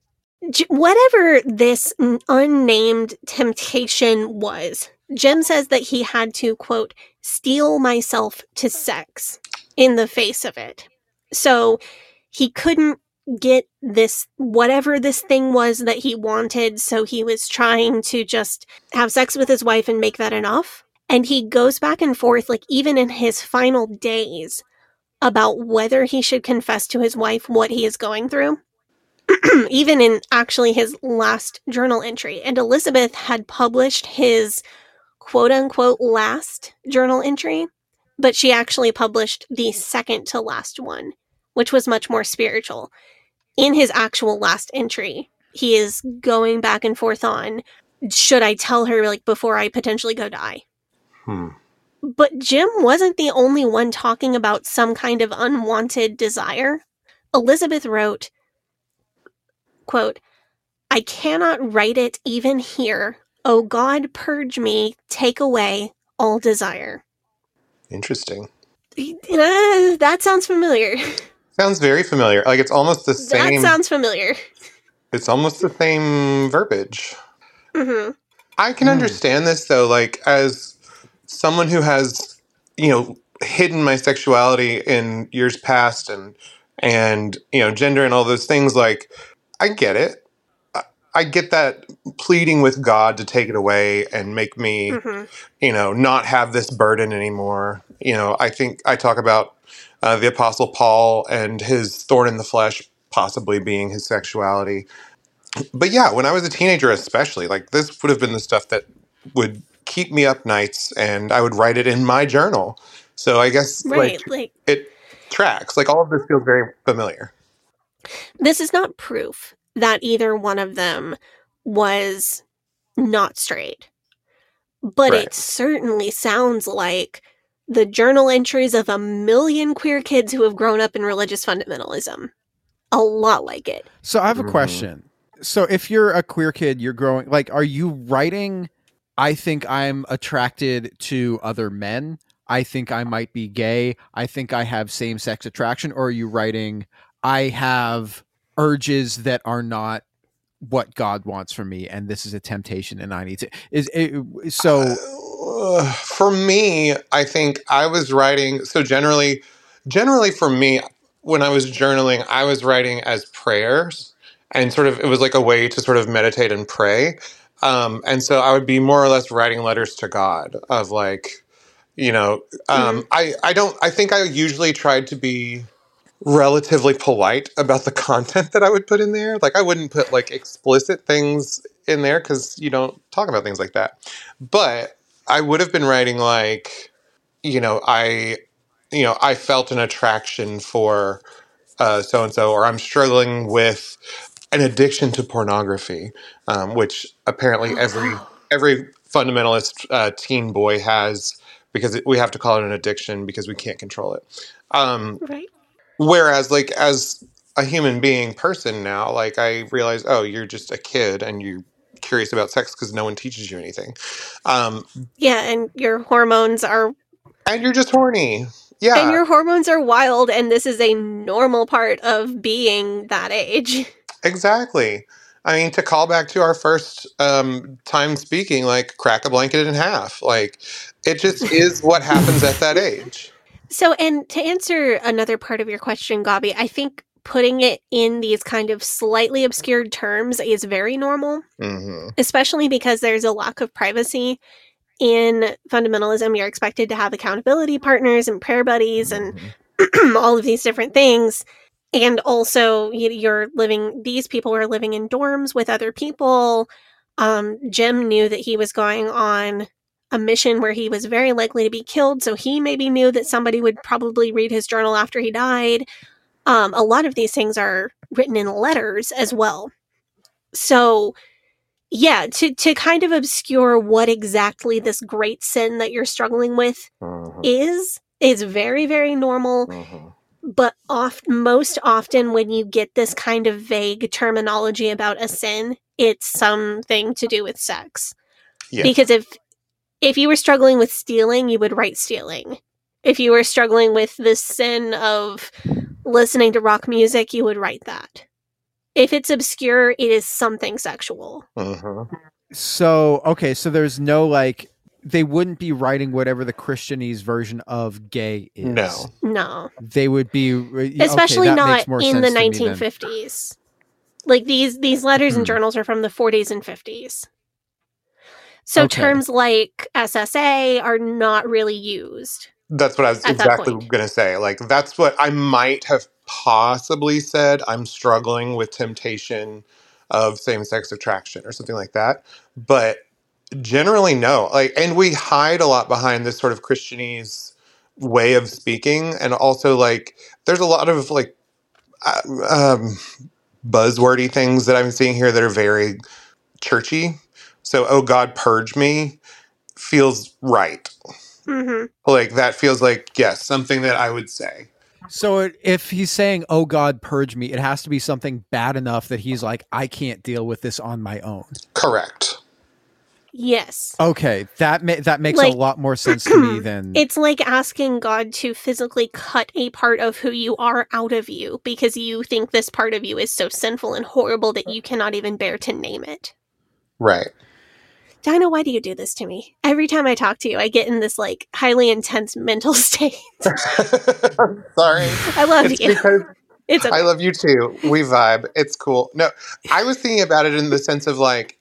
J- whatever this unnamed temptation was, Jim says that he had to, quote, steal myself to sex in the face of it. So he couldn't get this, whatever this thing was that he wanted. So he was trying to just have sex with his wife and make that enough. And he goes back and forth, like even in his final days, about whether he should confess to his wife what he is going through. even in actually his last journal entry. And Elizabeth had published his quote unquote last journal entry, but she actually published the second to last one, which was much more spiritual. In his actual last entry, he is going back and forth on should I tell her like before I potentially go die? Hmm. But Jim wasn't the only one talking about some kind of unwanted desire. Elizabeth wrote, quote, I cannot write it even here. O God, purge me, take away all desire. Interesting. Uh, that sounds familiar. Sounds very familiar. Like it's almost the same. That sounds familiar. it's almost the same verbiage. hmm I can understand this though, like as someone who has, you know, hidden my sexuality in years past and and you know gender and all those things. Like I get it. I, get that pleading with God to take it away and make me, hmm you know, not have this burden anymore. You know, I think I talk about uh, the Apostle Paul and his thorn in the flesh possibly being his sexuality but yeah, when I was a teenager, especially, like this would have been the stuff that would keep me up nights, and I would write it in my journal. So I guess Right. like Like, it tracks. Like all of this feels very familiar. this is not proof that either one of them was not straight. But Right. it certainly sounds like the journal entries of a million queer kids who have grown up in religious fundamentalism. A lot like it. So I have a Mhm. question. So if you're a queer kid, you're growing like are you writing I think I'm attracted to other men. I think I might be gay. I think I have same-sex attraction or are you writing I have urges that are not what God wants for me and this is a temptation and I need to is it, so Uh, for me, I think I was writing. So generally, generally for me, when I was journaling, I was writing as prayers, and sort of it was like a way to sort of meditate and pray. Um, and so I would be more or less writing letters to God of like, you know, um, I I don't. I think I usually tried to be relatively polite about the content that I would put in there. Like I wouldn't put like explicit things in there because you don't talk about things like that. But I would have been writing like, you know, I, you know, I felt an attraction for so and so, or I'm struggling with an addiction to pornography, um, which apparently every every fundamentalist uh, teen boy has because we have to call it an addiction because we can't control it. Um, Right. Whereas, like, as a human being person now, like, I realize, oh, you're just a kid and you're curious about sex because no one teaches you anything. Um, Yeah, and your hormones are and you're just horny. Yeah. and your hormones are wild and this is a normal part of being that age. Exactly. I mean, to call back to our first um, time speaking, like, crack a blanket in half. Like, it just is what happens at that age. So, and to answer another part of your question, Gavi, I think putting it in these kind of slightly obscured terms is very normal, hmm especially because there's a lack of privacy. In fundamentalism, you're expected to have accountability partners and prayer buddies and all of these different things. And also, you- you're living, these people are living in dorms with other people. Um, Jim knew that he was going on a mission where he was very likely to be killed. So he maybe knew that somebody would probably read his journal after he died. Um, a lot of these things are written in letters as well. So, yeah, to, to kind of obscure what exactly this great sin that you're struggling with is, is very, very normal but oft most often when you get this kind of vague terminology about a sin it's something to do with sex Yeah. because if if you were struggling with stealing you would write stealing if you were struggling with the sin of listening to rock music you would write that if it's obscure it is something sexual hmm So okay, so there's no like they wouldn't be writing whatever the Christianese version of gay is. No. no they would be especially that not in the sense to me then. 1950s like these these letters and Hmm. journals are from the 40s and 50s so Okay. terms like ssa are not really used That's what I was exactly going to say. Like, that's what I might have possibly said. I'm struggling with temptation of same sex attraction or something like that. But generally, no. Like, and we hide a lot behind this sort of Christianese way of speaking. And also, like, there's a lot of like uh, um, buzzwordy things that I'm seeing here that are very churchy. So, oh God, purge me feels right. hmm Like that feels like yes, something that I would say. So if he's saying, "Oh God, purge me," it has to be something bad enough that he's like, "I can't deal with this on my own." Correct. yes Okay, that ma- that makes Like- a lot more sense to me than it's like asking god to physically cut a part of who you are out of you because you think this part of you is so sinful and horrible that you cannot even bear to name it Right. Dinah, why do you do this to me? Every time I talk to you, I get in this like highly intense mental state. Sorry. I love It's you. because It's okay. I love you too. We vibe. It's cool. No, I was thinking about it in the sense of like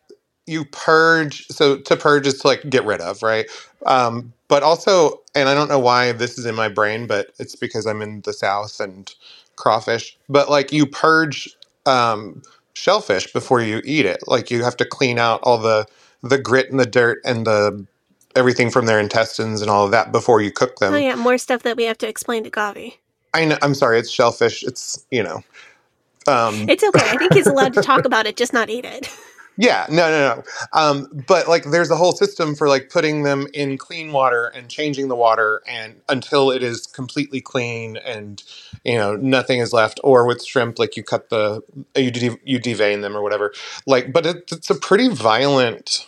you purge. So to purge is to like get rid of, right? Um, but also, and I don't know why this is in my brain, but it's because I'm in the South and crawfish. But like you purge um, shellfish before you eat it. Like you have to clean out all the the grit and the dirt and the everything from their intestines and all of that before you cook them. oh yeah, more stuff that we have to explain to Gavi. I know, I'm sorry, it's shellfish. It's you know, um, It's okay. I think he's allowed to talk about it, just not eat it. Yeah, no, no, no. Um, but like, there's a whole system for like putting them in clean water and changing the water and until it is completely clean and you know nothing is left. Or with shrimp, like you cut the you de- you devein them or whatever. Like, but it, it's a pretty violent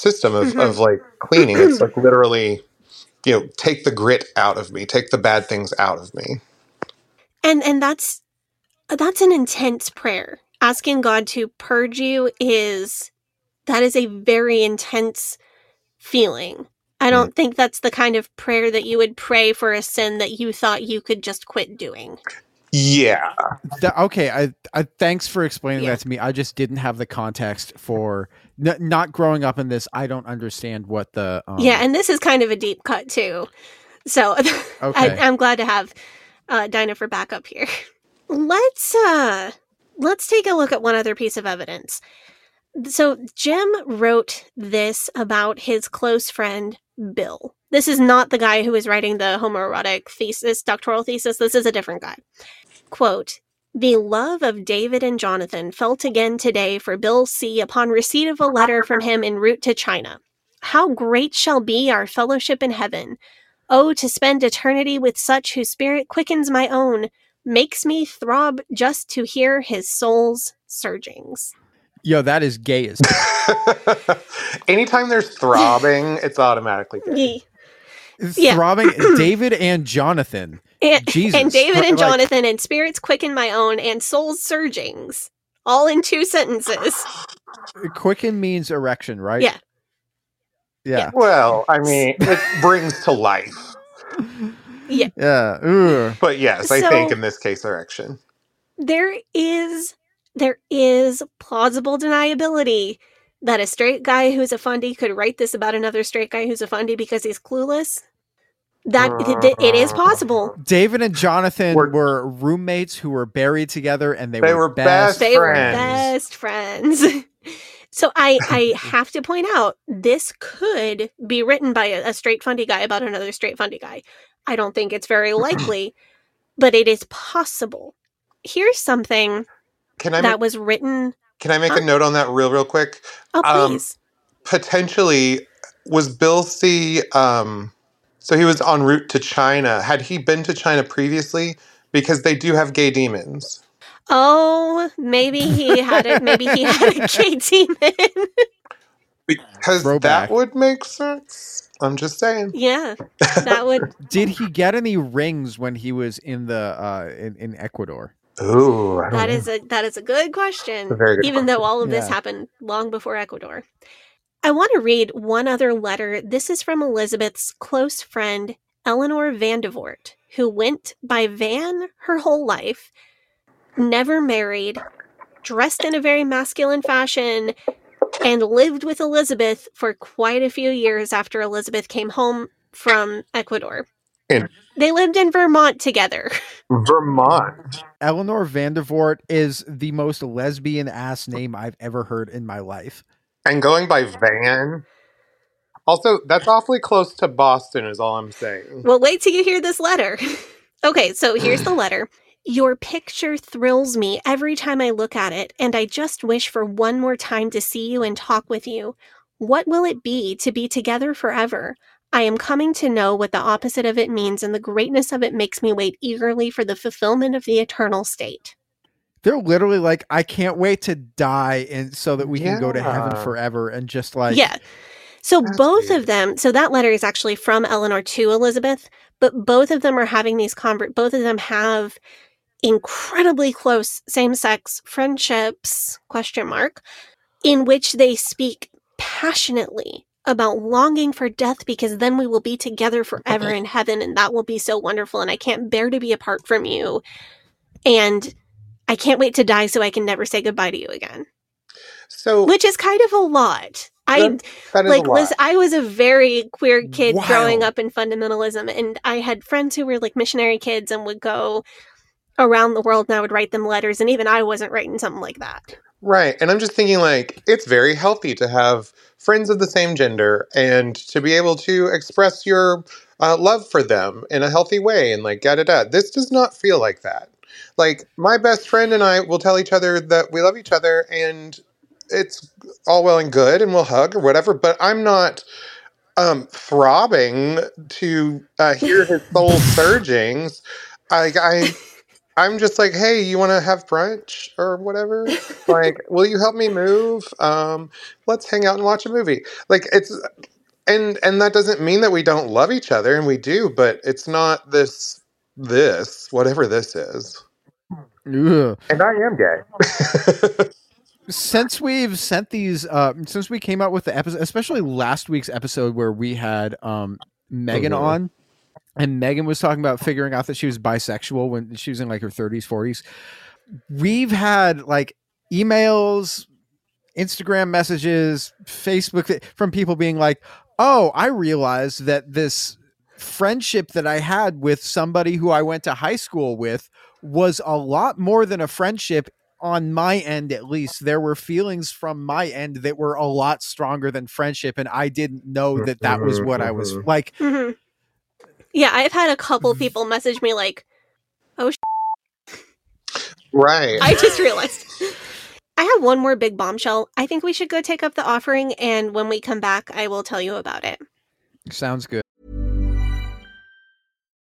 system of, of mm-hmm. like cleaning. It's like literally, you know, take the grit out of me, take the bad things out of me. and and that's that's an intense prayer asking god to purge you is that is a very intense feeling i hmm. don't think that's the kind of prayer that you would pray for a sin that you thought you could just quit doing Yeah, Th- okay, I, I thanks for explaining Yeah. that to me. I just didn't have the context for n- not growing up in this. I don't understand what the um, yeah and this is kind of a deep cut too. So Okay. I, i'm glad to have uh, dinah for backup here. Let's uh let's take a look at one other piece of evidence. So jim wrote this about his close friend bill. This is not the guy who is writing the homoerotic thesis doctoral thesis. This is a different guy. Quote the love of David and Jonathan felt again today for Bill C. upon receipt of a letter from him en route to China. How great shall be our fellowship in heaven! Oh, to spend eternity with such whose spirit quickens my own, makes me throb just to hear his soul's surgings. yo, that is gay as anytime there's throbbing, it's automatically good. Ye- Yeah. throbbing. David and Jonathan. And, Jesus, and David and like- Jonathan and spirits quicken my own and soul's surgings. All in two sentences. Quicken means erection, right? Yeah. Yeah. Well, I mean, it brings to life. Yeah. Yeah. Ugh. But yes, I So- think in this case, erection. there is there is plausible deniability that a straight guy who's a fundy could write this about another straight guy who's a fundy because he's clueless. That it, it is possible. David and Jonathan Were- were, roommates who were buried together, and they, They were, were best. best They were friends. best friends. so I I have to point out this could be written by a, a straight fundy guy about another straight fundy guy. I don't think it's very likely, but it is possible. Here's something Can I that make, was written. can I make a note on that real real quick? Oh, Um, please. Potentially, was Bill C. Um, so he was en route to China. Had he been to China previously? Because they do have gay demons. Oh, maybe he had it. Maybe he had a gay demon. Because Throwback. that would make sense. I'm just saying. yeah, that would. Did he get any rings when he was in the uh in, in Ecuador? Ooh, I don't That know. is a that is a good question. A very good even though all of this happened long before Ecuador. I want to read one other letter. This is from Elizabeth's close friend Eleanor Vandevort, who went by Van her whole life, never married, dressed in a very masculine fashion, and lived with Elizabeth for quite a few years after Elizabeth came home from Ecuador. In- They lived in Vermont together. Vermont. Eleanor Vandevort is the most lesbian ass name I've ever heard in my life. And going by van. Also, that's awfully close to Boston, is all I'm saying. Well, wait till you hear this letter. okay, so here's the letter. Your picture thrills me every time I look at it, and I just wish for one more time to see you and talk with you. What will it be to be together forever? I am coming to know what the opposite of it means, and the greatness of it makes me wait eagerly for the fulfillment of the eternal state. They're literally like, I can't wait to die, and so that we can go to heaven forever, and just like, yeah. So That's both weird. of them, so that letter is actually from Eleanor to Elizabeth, but both of them are having these convert both of them have incredibly close same-sex friendships question mark in which they speak passionately about longing for death because then we will be together forever in heaven and that will be so wonderful and I can't bear to be apart from you and I can't wait to die so I can never say goodbye to you again So which is kind of a lot I That- that is like was I was a very queer kid growing up in fundamentalism and I had friends who were like missionary kids and would go around the world and I would write them letters and even I wasn't writing something like that. Right. And I'm just thinking like it's very healthy to have friends of the same gender and to be able to express your uh, love for them in a healthy way and like da da da. This does not feel like that. Like my best friend and I will tell each other that we love each other and it's all well and good and we'll hug or whatever, but I'm not um, throbbing to uh, hear his soul surgings. I, I, I'm just like, hey, you want to have brunch or whatever? like, will you help me move? Um, let's hang out and watch a movie. Like, it's and and that doesn't mean that we don't love each other, and we do, but it's not this this whatever this is. Ugh. And I am gay. since we've sent these uh since we came out with the episode especially last week's episode where we had um megan Mhm. on and megan was talking about figuring out that she was bisexual when she was in like her 30s 40s we've had like emails instagram messages facebook from people being like oh i realized that this friendship that i had with somebody who i went to high school with was a lot more than a friendship on my end at least there were feelings from my end that were a lot stronger than friendship and i didn't know that that was what i was Mhm. like Mhm. Yeah, I've had a couple people message me like, "Oh, sh- right. I just realized." I have one more big bombshell. I think we should go take up the offering, and when we come back, I will tell you about it. sounds good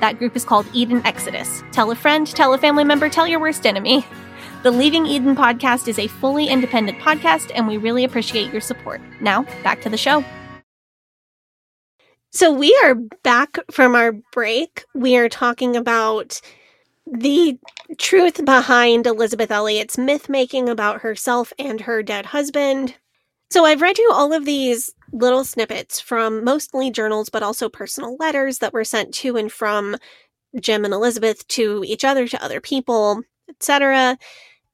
That group is called Eden Exodus. Tell a friend, tell a family member, tell your worst enemy. The Leaving Eden podcast is a fully independent podcast, and we really appreciate your support. Now, back to the show. So we are back from our break. We are talking about the truth behind Elizabeth Elliot's myth making about herself and her dead husband. So I've read you all of these little snippets from mostly journals, but also personal letters that were sent to and from Jim and Elizabeth to each other, to other people, etc.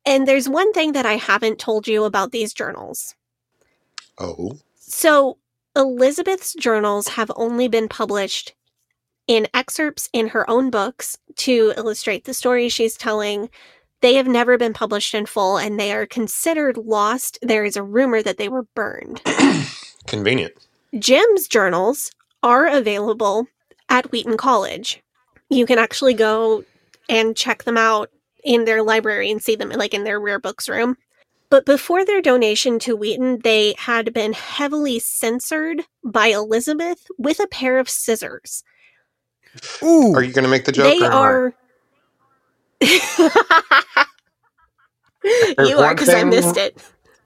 And there's one thing that I haven't told you about these journals. oh. So, Elizabeth's journals have only been published in excerpts in her own books to illustrate the stories she's telling. They have never been published in full and they are considered lost. There is a rumor that they were burned. Convenient. Jim's journals are available at Wheaton College. You can actually go and check them out in their library and see them like in their rare books room. But before their donation to Wheaton, they had been heavily censored by Elizabeth with a pair of scissors. Ooh, Are you going to make the joke? They or are. You are because I missed it.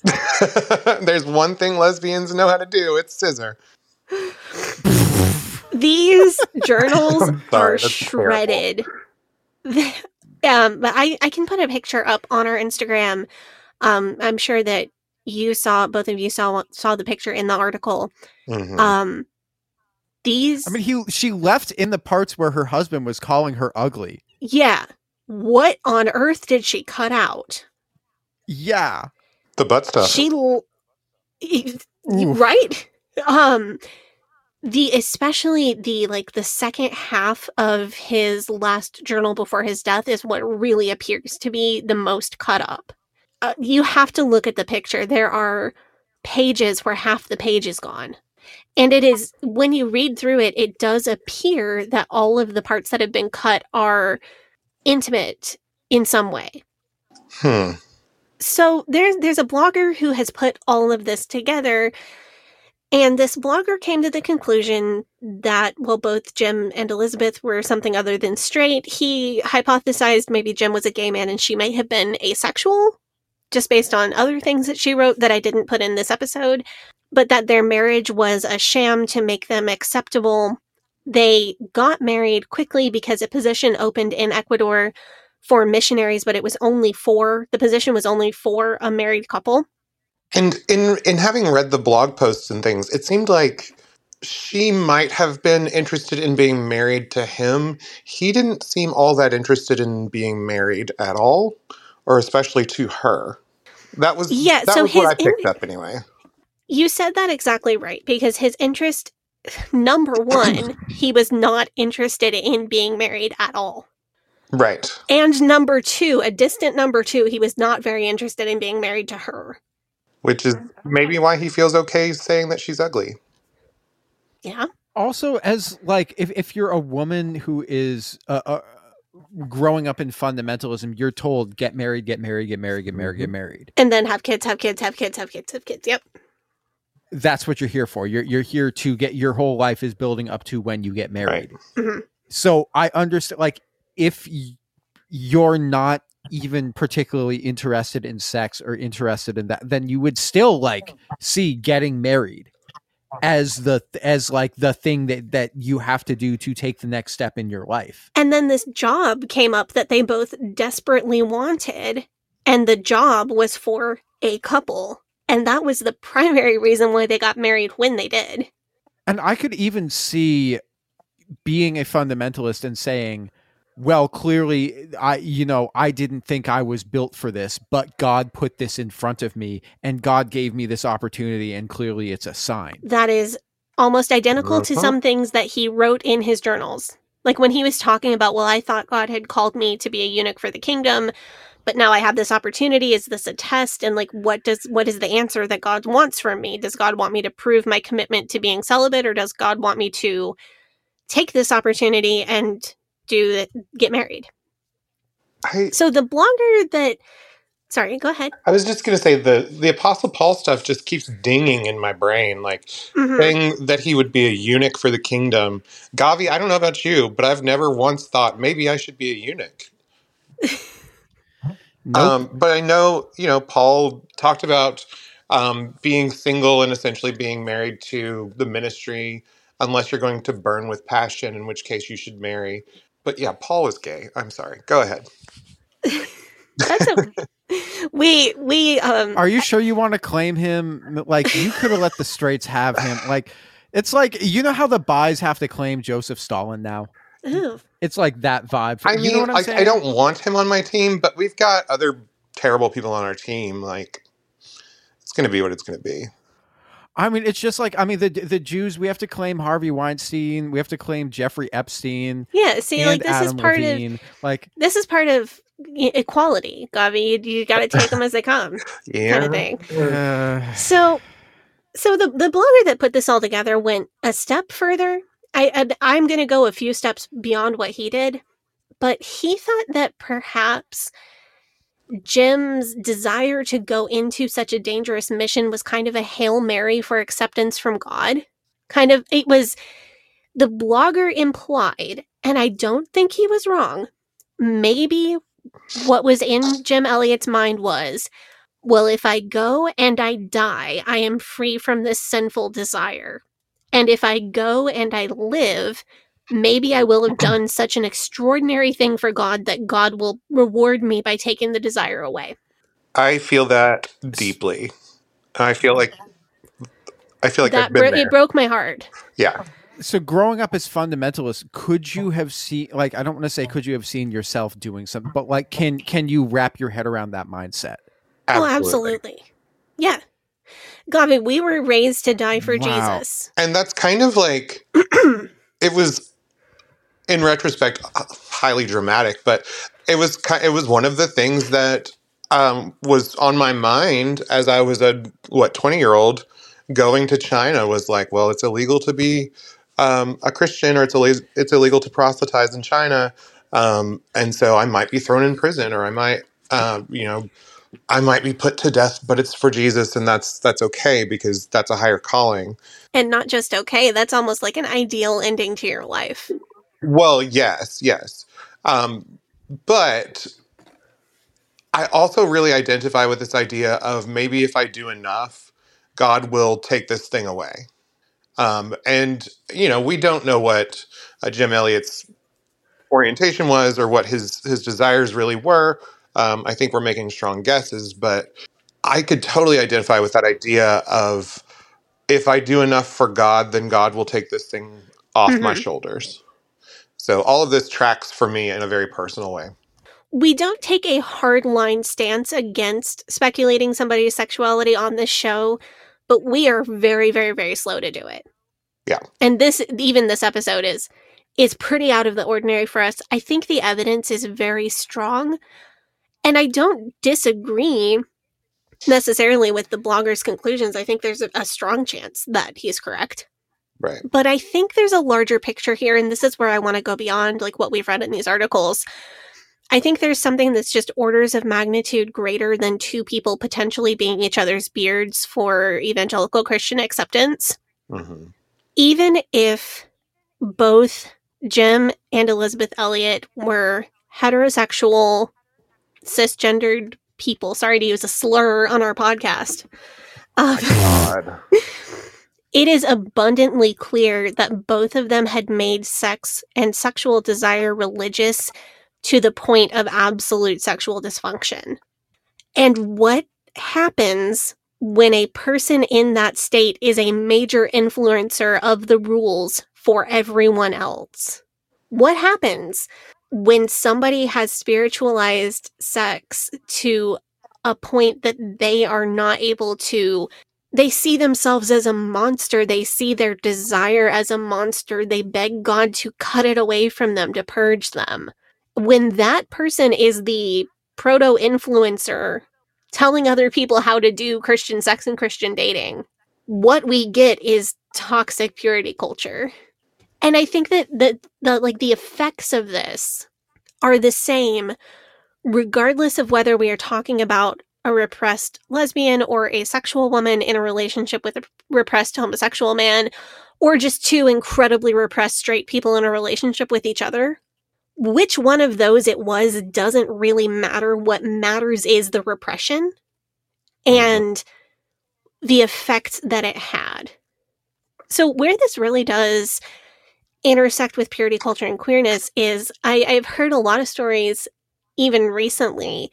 There's one thing lesbians know how to do. It's scissor. These journals sorry, are shredded. um, but I, I can put a picture up on our Instagram. Um, I'm sure that you saw both of you saw saw the picture in the article. Mhm. Um, these, i mean he she left in the parts where her husband was calling her ugly yeah. What on earth did she cut out? yeah the butt stuff. She, l- Oof. right? Um, the especially the like the second half of his last journal before his death is what really appears to be the most cut up. Uh, you have to look at the picture. There are pages where half the page is gone. And it is, when you read through it, it does appear that all of the parts that have been cut are intimate in some way. Hmm. So there's there's a blogger who has put all of this together and this blogger came to the conclusion that while both Jim and Elizabeth were something other than straight, he hypothesized maybe Jim was a gay man and she might have been asexual, just based on other things that she wrote that I didn't put in this episode, but that their marriage was a sham to make them acceptable. They got married quickly because a position opened in Ecuador for missionaries, but it was only for the position was only for a married couple. And in in having read the blog posts and things, it seemed like she might have been interested in being married to him. He didn't seem all that interested in being married at all, or especially to her. That was Yeah, That so was what I picked up anyway. You said that exactly right because his interest, number one, he was not interested in being married at all. Right. And number two, a distant number two, he was not very interested in being married to her. Which is maybe why he feels okay saying that she's ugly. Yeah. Also, as like if if you're a woman who is uh, uh, growing up in fundamentalism, you're told get married, get married, get married, get married, get married. And then have kids, have kids, have kids, have kids, have kids. Yep. That's what you're here for. You're you're here to get your whole life is building up to when you get married. Mhm. So I understand. Like if you're not even particularly interested in sex or interested in that, then you would still like see getting married as the as like the thing that that you have to do to take the next step in your life. And then this job came up that they both desperately wanted, and the job was for a couple. And that was the primary reason why they got married when they did. And I could even see being a fundamentalist and saying, well, clearly I you know, I didn't think I was built for this, but God put this in front of me and God gave me this opportunity and clearly it's a sign. That is almost identical to some things that he wrote in his journals. Like when he was talking about, well, I thought God had called me to be a eunuch for the kingdom, but now I have this opportunity. Is this a test? And like, what does what is the answer that God wants from me? Does God want me to prove my commitment to being celibate, or does God want me to take this opportunity and do get married? I, so the blogger that, sorry, go ahead. I was just gonna say the the Apostle Paul stuff just keeps dinging in my brain, like Mhm. saying that he would be a eunuch for the kingdom. Gavi, I don't know about you, but I've never once thought maybe I should be a eunuch. Um, but I know, you know, Paul talked about um, being single and essentially being married to the ministry, unless you're going to burn with passion, in which case you should marry. But yeah, Paul is gay. I'm sorry. Go ahead. That's okay. we we um Are you sure you want to claim him? Like you could have let the straights have him. Like it's like you know how the buys have to claim Joseph Stalin now. Ew. It's like that vibe. I you mean, know what I'm I, saying? I don't want him on my team, but we've got other terrible people on our team. Like, it's going to be what it's going to be. I mean, it's just like I mean the the Jews. We have to claim Harvey Weinstein. We have to claim Jeffrey Epstein. Yeah, see, like, and this is Adam part of- like this is part of equality, Gavi. You, you got to take them as they come, kind of thing. uh, So, so the the blogger that put this all together went a step further. I and I'm going to go a few steps beyond what he did, but he thought that perhaps Jim's desire to go into such a dangerous mission was kind of a hail mary for acceptance from God. Kind of, it was the blogger implied, and I don't think he was wrong. Maybe what was in Jim Elliot's mind was well, if I go and I die, I am free from this sinful desire. And if I go and I live, maybe I will have done such an extraordinary thing for God that God will reward me by taking the desire away. I feel that deeply. I feel like I feel like that I've been bro- there. it broke my heart. yeah. so growing up as fundamentalist, could you have seen like I don't want to say could you have seen yourself doing something, but like can can you wrap your head around that mindset? Oh, absolutely. Yeah. Gavi, we were raised to die for Wow. Jesus. And that's kind of like it was in retrospect highly dramatic, but it was it was one of the things that um, was on my mind as I was a what 20 year old going to China was like, well, it's illegal to be um, a Christian or it's illegal, it's illegal to proselytize in China. Um, and so I might be thrown in prison or I might, uh, you know, I might be put to death, but it's for Jesus and that's, that's okay because that's a higher calling. And not just okay, that's almost like an ideal ending to your life. Well, yes, yes. Um, but I also really identify with this idea of maybe if I do enough, God will take this thing away. Um, and, you know, we don't know what uh, Jim Elliot's orientation was or what his, his desires really were. Um, I think we're making strong guesses, but I could totally identify with that idea of if I do enough for God, then God will take this thing off my Mhm. shoulders. So all of this tracks for me in a very personal way. We don't take a hard line stance against speculating somebody's sexuality on this show, but we are very, very, very slow to do it. Yeah. And this, even this episode is, is pretty out of the ordinary for us. I think the evidence is very strong. And I don't disagree necessarily with the blogger's conclusions. I think there's a, a strong chance that he's correct. Right. But I think there's a larger picture here, and this is where I want to go beyond like what we've read in these articles. I think there's something that's just orders of magnitude greater than two people potentially being each other's beards for evangelical Christian acceptance. hmm Even if both Jim and Elizabeth Elliot were heterosexual, cisgendered people, sorry to use a slur on our podcast. Um, God. it is abundantly clear that both of them had made sex and sexual desire religious to the point of absolute sexual dysfunction. And what happens when a person in that state is a major influencer of the rules for everyone else? What happens when somebody has spiritualized sex to a point that they are not able to they see themselves as a monster. They see their desire as a monster. They beg God to cut it away from them, to purge them. When that person is the proto influencer telling other people how to do Christian sex and Christian dating, what we get is toxic purity culture. And I think that the, the like the effects of this are the same regardless of whether we are talking about a repressed lesbian or a sexual woman in a relationship with a repressed homosexual man, or just two incredibly repressed straight people in a relationship with each other. Which one of those it was doesn't really matter. What matters is the repression mm-hmm. and the effect that it had. So, where this really does intersect with purity culture and queerness is I, I've heard a lot of stories, even recently,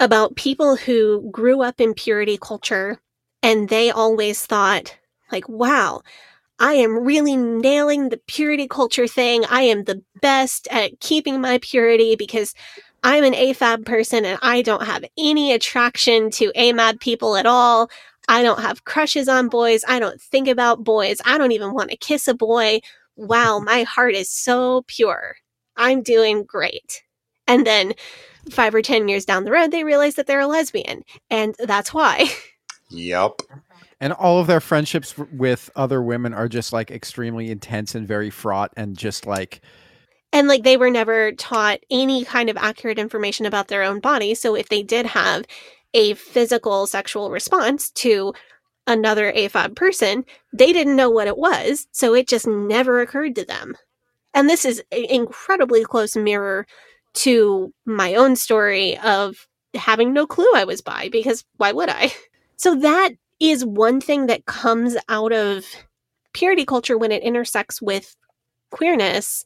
about people who grew up in purity culture and they always thought, like, wow, I am really nailing the purity culture thing. I am the best at keeping my purity because I'm an AFAB person and I don't have any attraction to AMAB people at all. I don't have crushes on boys. I don't think about boys. I don't even want to kiss a boy. Wow, my heart is so pure. I'm doing great. And then five or 10 years down the road, they realize that they're a lesbian. And that's why. Yep. And all of their friendships with other women are just like extremely intense and very fraught and just like And like they were never taught any kind of accurate information about their own body. So if they did have a physical sexual response to another AFAB person, they didn't know what it was. So it just never occurred to them. And this is an incredibly close mirror to my own story of having no clue I was bi because why would I? So that is one thing that comes out of purity culture when it intersects with queerness.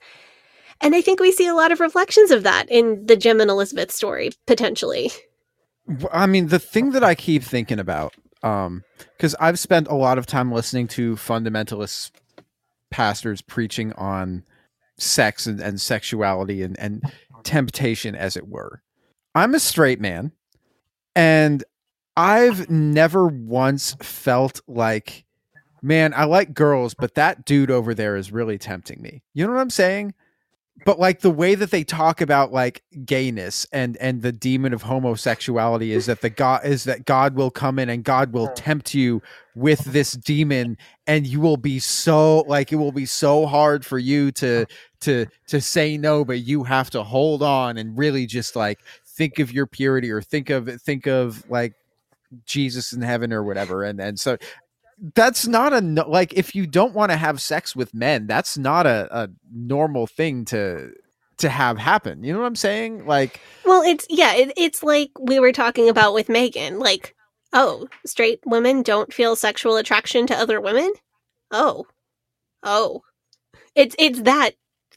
And I think we see a lot of reflections of that in the Jim and Elizabeth story, potentially. I mean, the thing that I keep thinking about, um, because I've spent a lot of time listening to fundamentalist pastors preaching on sex and, and sexuality and, and temptation, as it were. I'm a straight man, and I've never once felt like, man, I like girls, but that dude over there is really tempting me. You know what I'm saying? but like the way that they talk about like gayness and and the demon of homosexuality is that the god is that god will come in and god will tempt you with this demon and you will be so like it will be so hard for you to to to say no but you have to hold on and really just like think of your purity or think of think of like jesus in heaven or whatever and and so that's not a like if you don't want to have sex with men that's not a, a normal thing to to have happen you know what i'm saying like Well, it's yeah, it, it's like we were talking about with Megan. Like, oh, straight women don't feel sexual attraction to other women. Oh, oh, it's it's that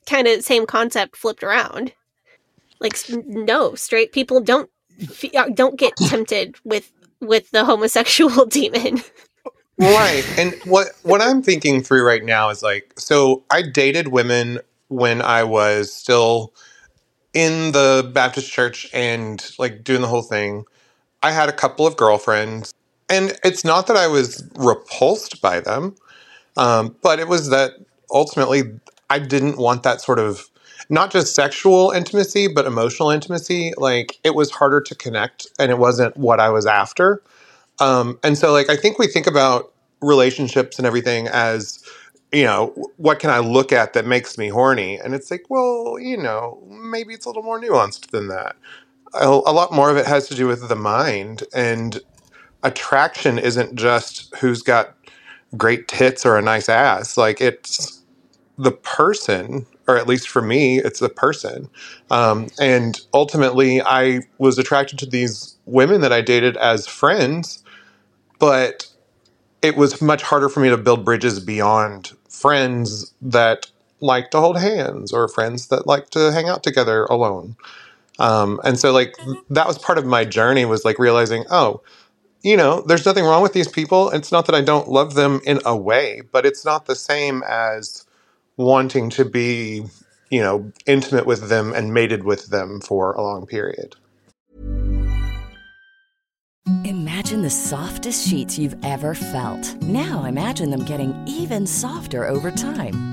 kind of same concept flipped around. Like, no, straight people don't uh, don't get tempted with with the homosexual demon. right and what what i'm thinking through right now is like so i dated women when i was still in the baptist church and like doing the whole thing i had a couple of girlfriends and it's not that i was repulsed by them um, but it was that ultimately i didn't want that sort of not just sexual intimacy but emotional intimacy like it was harder to connect and it wasn't what i was after um, and so, like, I think we think about relationships and everything as, you know, what can I look at that makes me horny? And it's like, well, you know, maybe it's a little more nuanced than that. A, a lot more of it has to do with the mind. And attraction isn't just who's got great tits or a nice ass. Like, it's the person, or at least for me, it's the person. Um, and ultimately, I was attracted to these women that I dated as friends but it was much harder for me to build bridges beyond friends that like to hold hands or friends that like to hang out together alone. Um, and so like that was part of my journey was like realizing oh you know there's nothing wrong with these people. It's not that i don't love them in a way but it's not the same as wanting to be you know intimate with them and mated with them for a long period Imagine the softest sheets you've ever felt. Now imagine them getting even softer over time.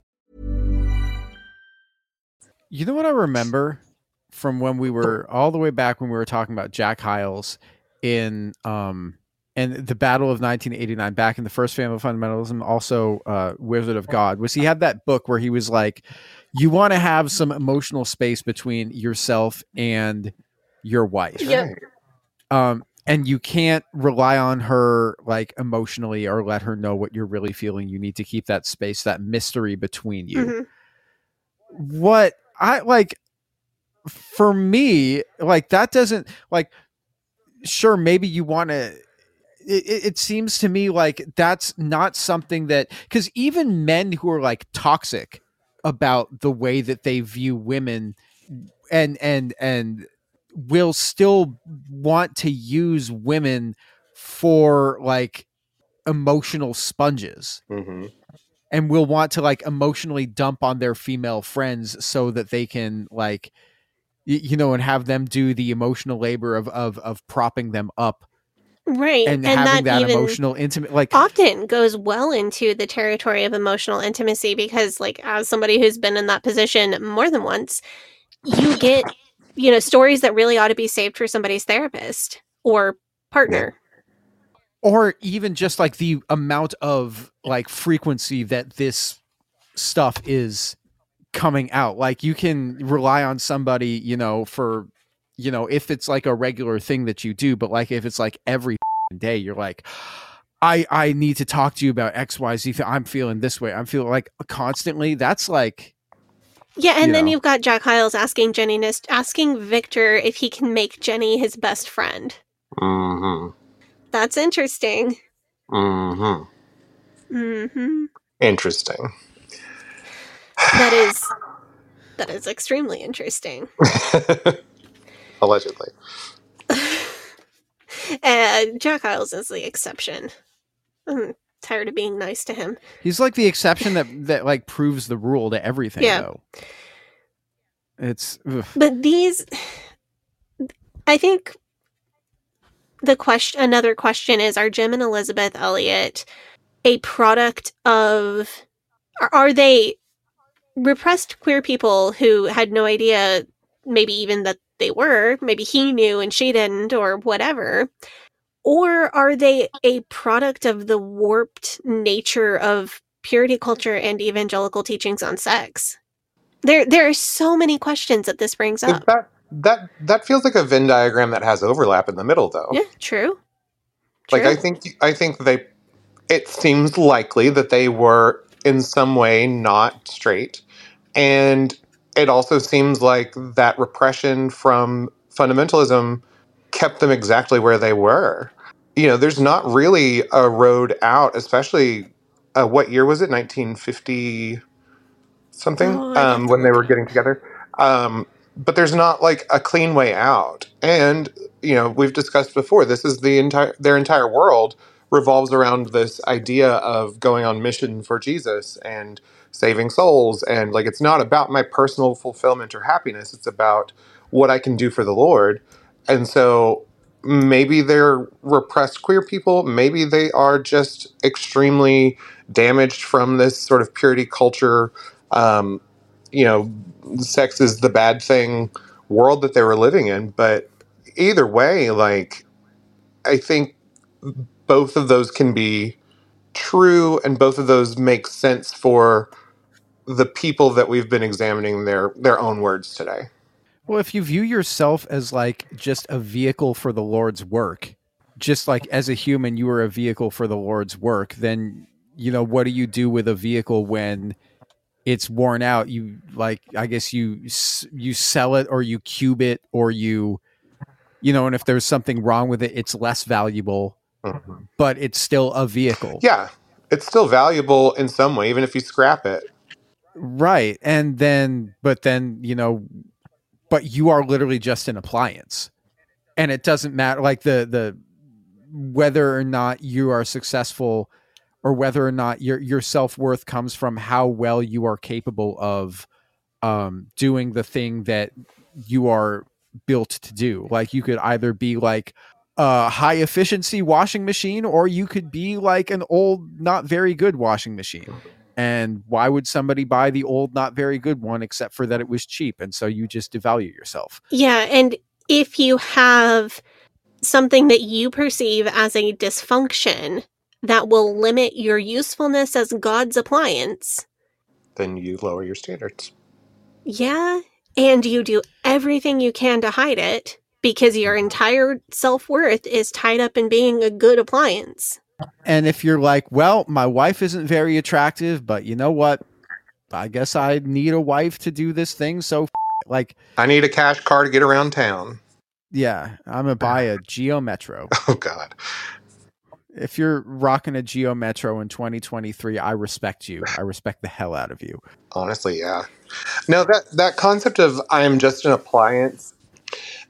You know what I remember from when we were all the way back when we were talking about Jack Hyles in um and the Battle of 1989 back in the first Family Fundamentalism also uh Wizard of God was he had that book where he was like you want to have some emotional space between yourself and your wife. Yeah. Um and you can't rely on her like emotionally or let her know what you're really feeling. You need to keep that space, that mystery between you Mhm. what I like for me, like that doesn't like sure maybe you want to it, it seems to me like that's not something that because even men who are like toxic about the way that they view women and and and will still want to use women for like emotional sponges Mm-hmm. And will want to like emotionally dump on their female friends so that they can like you know, and have them do the emotional labor of of of propping them up Right. and, And, having that, that, emotional intimate like often goes well into the territory of emotional intimacy because like as somebody who's been in that position more than once, you get you know stories that really ought to be saved for somebody's therapist or partner. Or even just like the amount of like frequency that this stuff is coming out like you can rely on somebody you know for you know if it's like a regular thing that you do but like if it's like every day you're like i i need to talk to you about xyz i'm feeling this way i'm feeling like constantly that's like Yeah, and You then know. you've got Jack Hyles asking Jenny Nist asking Victor if he can make Jenny his best friend. Mm-hmm. That's interesting. Mm-hmm. Mm-hmm. Interesting. That is that is extremely interesting. Allegedly. And Jack Hyles is the exception. I'm tired of being nice to him. he's like the exception that that like proves the rule to everything Yeah. though it's ugh. But these, I think, the question, another question is: Are Jim and Elizabeth Elliot a product of? Are, are they repressed queer people who had no idea, maybe even that they were? Maybe he knew and she didn't, or whatever. Or are they a product of the warped nature of purity culture and evangelical teachings on sex? There, there are so many questions that this brings up. That that that feels like a Venn diagram that has overlap in the middle, though. Yeah, true. Like I think I think they. It seems likely that they were in some way not straight, and it also seems like that repression from fundamentalism kept them exactly where they were. You know, there's not really a road out, especially uh, what year was it? 1950 something Oh, um, when they were getting together. Um, but there's not like a clean way out. And you know, we've discussed before. This is the entire their entire world revolves around this idea of going on mission for Jesus and saving souls. And like, it's not about my personal fulfillment or happiness. It's about what I can do for the Lord. And so maybe they're repressed queer people. Maybe they are just extremely damaged from this sort of purity culture. Um, you know, sex is the bad thing world that they were living in. But either way, like, I think both of those can be true and both of those make sense for the people that we've been examining their their own words today. Well, if you view yourself as like just a vehicle for the Lord's work, just like as a human, you are a vehicle for the Lord's work, then, you know, what do you do with a vehicle when it's worn out? You like, I guess you, you sell it or you cube it or you, you know, and if there's something wrong with it, it's less valuable, mm-hmm. but it's still a vehicle. Yeah, it's still valuable in some way, even if you scrap it. Right. And then, but then, you know, but you are literally just an appliance. And it doesn't matter like the, the, whether or not you are successful or whether or not your, your self worth comes from how well you are capable of, um, doing the thing that you are built to do. Like you could either be like a high efficiency washing machine or you could be like an old, not very good washing machine. And why would somebody buy the old, not very good one except for that it was cheap? And so you just devalue yourself. Yeah, and if you have something that you perceive as a dysfunction that will limit your usefulness as God's appliance, Then you lower your standards. yeah, and you do everything you can to hide it because your mm-hmm. entire self worth is tied up in being a good appliance. And if you're like, well, my wife isn't very attractive, but you know what? I guess I need a wife to do this thing. So, f- like, I need a cash car to get around town. yeah, I'm gonna buy a Geo Metro. Oh God. If you're rocking a Geo Metro in 2023, I respect you. I respect the hell out of you. Honestly, yeah. No, that that concept of I am just an appliance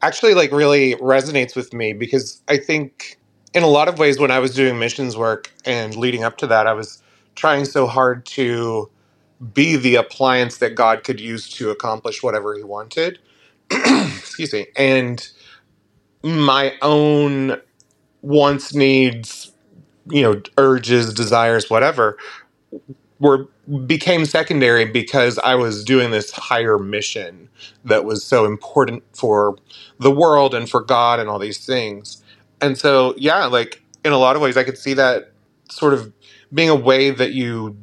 actually like really resonates with me because I think in a lot of ways when I was doing missions work and leading up to that, I was trying so hard to be the appliance that God could use to accomplish whatever he wanted. excuse me, and my own wants, needs, you know, urges, desires, whatever, were became secondary because I was doing this higher mission that was so important for the world and for God and all these things. And so, yeah, like in a lot of ways, I could see that sort of being a way that you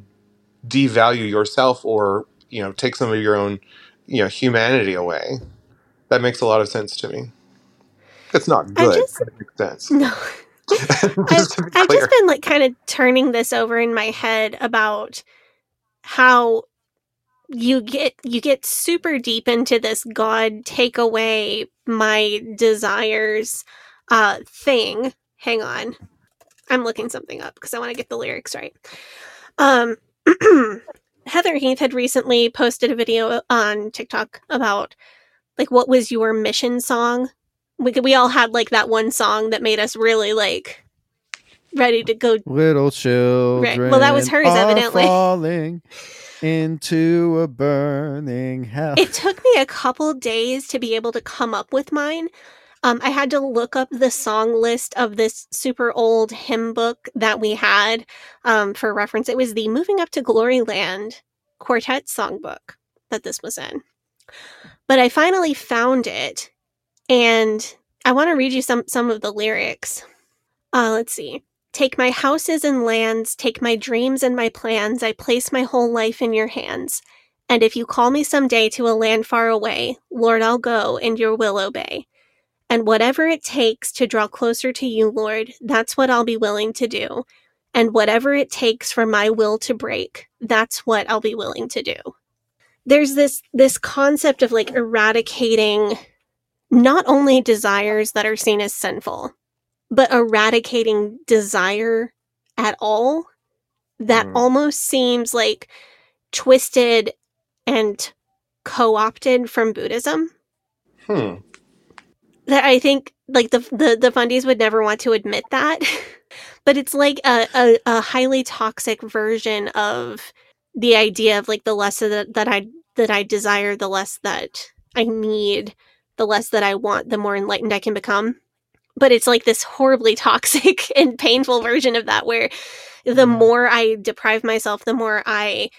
devalue yourself or, you know, take some of your own, you know, humanity away. That makes a lot of sense to me. It's not I good, just- but it makes sense. No. Be I've just been like kind of turning this over in my head about how you get you get super deep into this god take away my desires uh thing. Hang on. I'm looking something up because I want to get the lyrics right. Um Heather Heath had recently posted a video on TikTok about like what was your mission song? We we all had like that one song that made us really like ready to go Little children. Well, that was hers, evidently. Falling into a burning hell. It took me a couple days to be able to come up with mine. Um, I had to look up the song list of this super old hymn book that we had um, for reference. It was the Moving Up to Glory Land quartet songbook that this was in. But I finally found it, and I want to read you some some of the lyrics. Uh, let's see. Take my houses and lands, take my dreams and my plans. I place my whole life in your hands. And if you call me someday to a land far away, Lord, I'll go and your will obey. And whatever it takes to draw closer to you, Lord, that's what I'll be willing to do. And whatever it takes for my will to break, that's what I'll be willing to do. There's this this concept of like eradicating not only desires that are seen as sinful, but eradicating desire at all that almost seems like twisted and co-opted from Buddhism. Hmm. That I think like the the the fundies would never want to admit that, but it's like a, a a highly toxic version of the idea of like the less that that I that I desire, the less that I need, the less that I want, the more enlightened I can become. But it's like this horribly toxic and painful version of that where the mm-hmm. more I deprive myself, the more I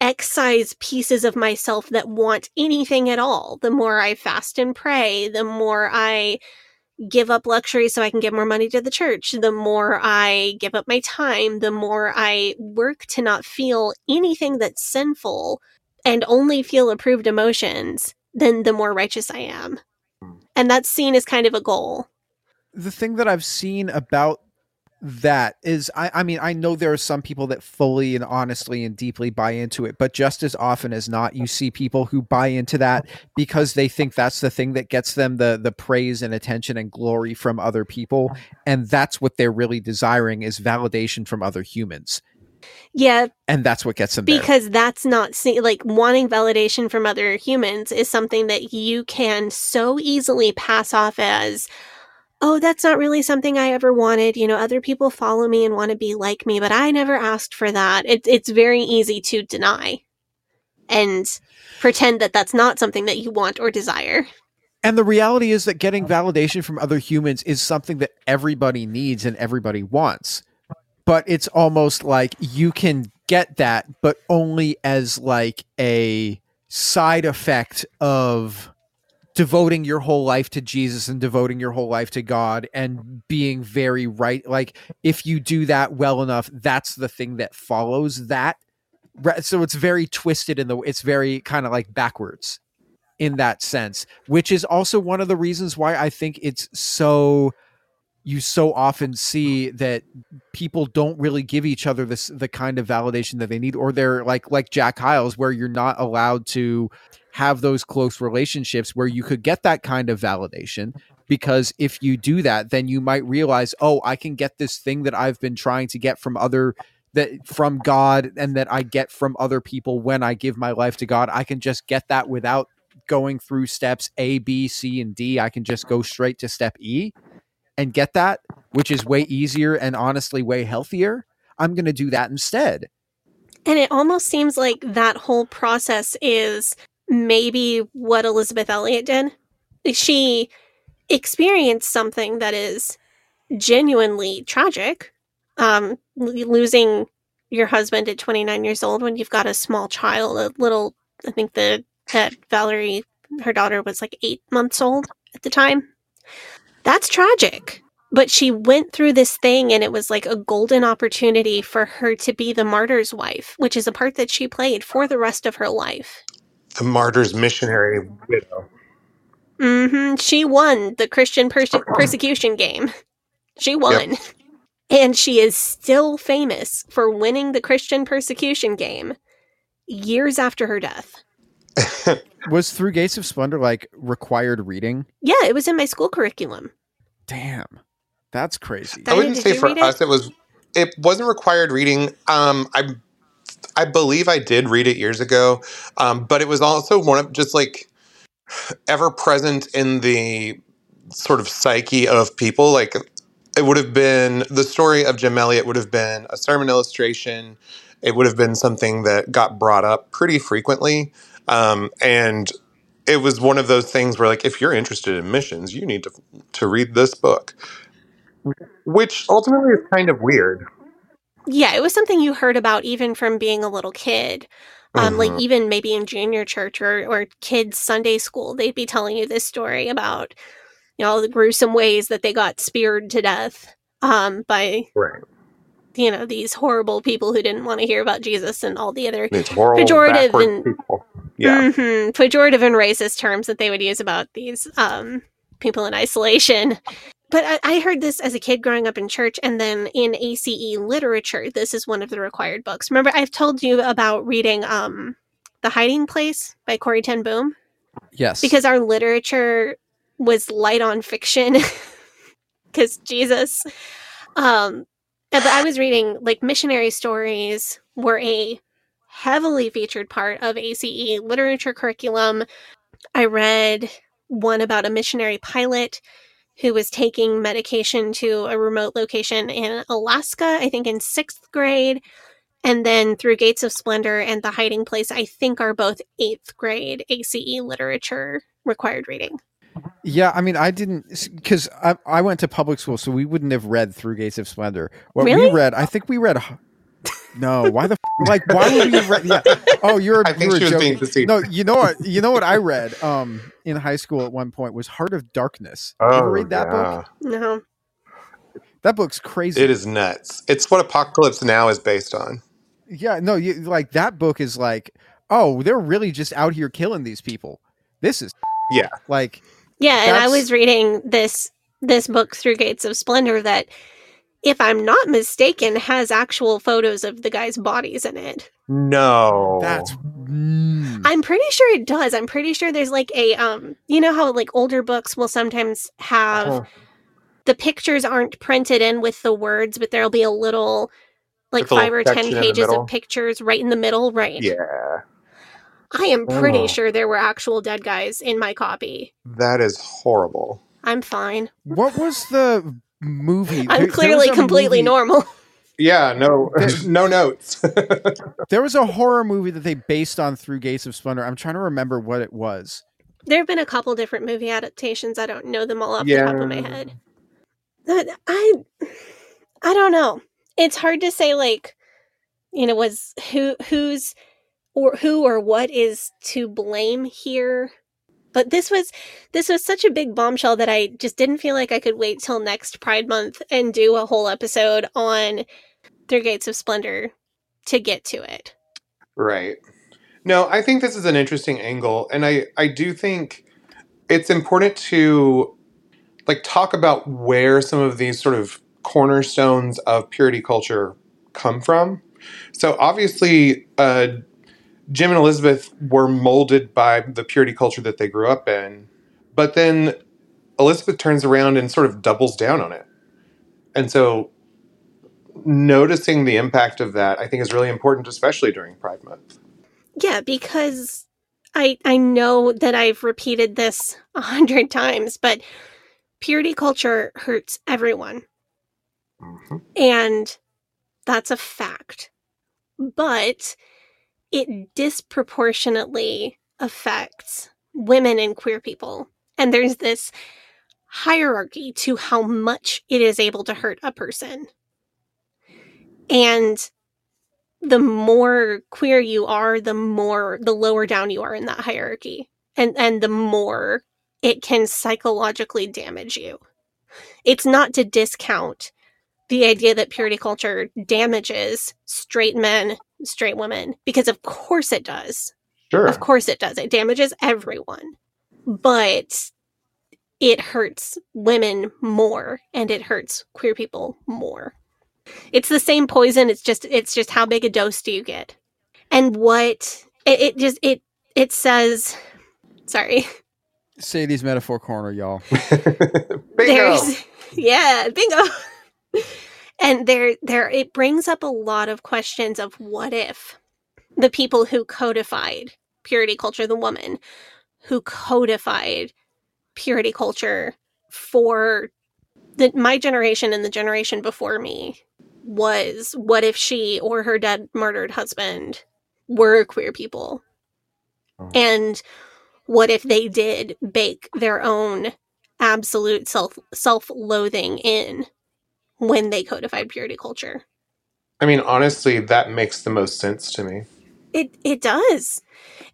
excise pieces of myself that want anything at all. The more I fast and pray, the more I give up luxury so I can give more money to the church, the more I give up my time, the more I work to not feel anything that's sinful and only feel approved emotions, then the more righteous I am. Hmm. And that's seen as kind of a goal. the thing that I've seen about that is I, I mean I know there are some people that fully and honestly and deeply buy into it but just as often as not you see people who buy into that because they think that's the thing that gets them the the praise and attention and glory from other people and that's what they're really desiring is validation from other humans Yeah, and that's what gets them there. because that's not like wanting validation from other humans is something that you can so easily pass off as oh that's not really something i ever wanted you know other people follow me and want to be like me but i never asked for that it, it's very easy to deny and pretend that that's not something that you want or desire And the reality is that getting validation from other humans is something that everybody needs and everybody wants. But it's almost like you can get that, but only as like a side effect of devoting your whole life to Jesus and devoting your whole life to God and being very right. Like if you do that well enough, that's the thing that follows that. So it's very twisted in the it's very kind of like backwards in that sense, which is also one of the reasons why I think it's so you so often see that people don't really give each other this the kind of validation that they need or they're like like Jack Hyles where you're not allowed to have those close relationships where you could get that kind of validation. Because if you do that then you might realize oh I can get this thing that I've been trying to get from other that from God and that I get from other people when I give my life to God. I can just get that without going through steps A B C and D. I can just go straight to step E and get that which is way easier and honestly way healthier I'm going to do that instead And it almost seems like that whole process is maybe what Elizabeth Elliot did. She experienced something that is genuinely tragic, um, losing your husband at 29 years old when you've got a small child, a little, I think the, that Valerie, her daughter was like eight months old at the time. That's tragic. But she went through this thing and it was like a golden opportunity for her to be the martyr's wife, which is a part that she played for the rest of her life. The martyr's missionary widow. Mm-hmm. She won the Christian perse- persecution game. She won. And she is still famous for winning the Christian persecution game years after her death. Was Through Gates of Splendor like required reading? Yeah, it was in my school curriculum. Damn. That's crazy. I wouldn't did say you for read it? us it was. It wasn't required reading. Um, I, I believe I did read it years ago, um, but it was also one of just like ever present in the sort of psyche of people. Like it would have been the story of Jim Elliot would have been a sermon illustration. It would have been something that got brought up pretty frequently, um, and it was one of those things where like if you're interested in missions, you need to to read this book, which ultimately is kind of weird. Yeah, it was something you heard about even from being a little kid. Um, like Mhm. even maybe in junior church or, or kids Sunday school, they'd be telling you this story about, you know, the gruesome ways that they got speared to death um, by, Right. You know, these horrible people who didn't want to hear about Jesus and all the other horrible pejorative and people. Yeah. Mhm, pejorative and racist terms that they would use about these um, people in isolation. But I, I heard this as a kid growing up in church, and then in ACE literature, this is one of the required books. Remember, I've told you about reading um, The Hiding Place by Corrie Ten Boom Yes. because our literature was light on fiction because jesus um and- but i was reading like missionary stories were a heavily featured part of ace literature curriculum. I read one about a missionary pilot who was taking medication to a remote location in alaska i think in sixth grade and then through gates of splendor and the hiding place i think are both eighth grade ace literature required reading Yeah, I mean, I didn't because I, I went to public school, so we wouldn't have read Through Gates of Splendor. What Really? we read, I think we read. No, why the f- like? Why would we have read? Yeah. Oh, you're. I think you were she was joking. being facetious. No, you know what? You know what I read um in high school at one point was Heart of Darkness. Did you ever read that book? no That book's crazy. It is nuts. It's what Apocalypse Now is based on. Yeah, no, you like that book is like, oh, they're really just out here killing these people. This is Yeah. like Yeah, and I was reading this this book through Gates of Splendor that if I'm not mistaken has actual photos of the guys' bodies in it. No. that's I'm pretty sure it does. I'm pretty sure there's like a um you know how like older books will sometimes have Oh. the pictures aren't printed in with the words, but there'll be a little like Like a little five or ten section in the pages of pictures right in the middle, right? Yeah. I am pretty Oh. sure there were actual dead guys in my copy. That is horrible. I'm fine. what was the movie? I'm there clearly a completely movie- normal. Yeah, no no notes. There was a horror movie that they based on Through Gates of Splendor. I'm trying to remember what it was. There have been a couple different movie adaptations. I don't know them all off the top of my head. But I I don't know. It's hard to say like you know was who who's or who or what is to blame here. But this was this was such a big bombshell that I just didn't feel like I could wait till next Pride month and do a whole episode on Through Gates of Splendor to get to it. Right. No, I think this is an interesting angle, and I I do think it's important to like talk about where some of these sort of cornerstones of purity culture come from. So obviously, uh, Jim and Elizabeth were molded by the purity culture that they grew up in, but then Elizabeth turns around and sort of doubles down on it, and so noticing the impact of that, I think, is really important, especially during Pride Month. Yeah, because I I know that I've repeated this a hundred times, but purity culture hurts everyone. Mm-hmm. And that's a fact. But it disproportionately affects women and queer people. And there's this hierarchy to how much it is able to hurt a person. And the more queer you are, the more the lower down you are in that hierarchy. And and the more it can psychologically damage you. It's not to discount the idea that purity culture damages straight men, straight women, because of course it does. Sure. Of course it does. It damages everyone. But it hurts women more and it hurts queer people more. It's the same poison, it's just it's just how big a dose do you get? And what it, it just it it says sorry. Sadie's metaphor corner, y'all. There's yeah, bingo. and there there it brings up a lot of questions of what if the people who codified purity culture, the woman who codified purity culture for the my generation and the generation before me was what if she or her dead murdered husband were queer people? Oh. And what if they did bake their own absolute self self-loathing in when they codified purity culture I mean, honestly, that makes the most sense to me. it it does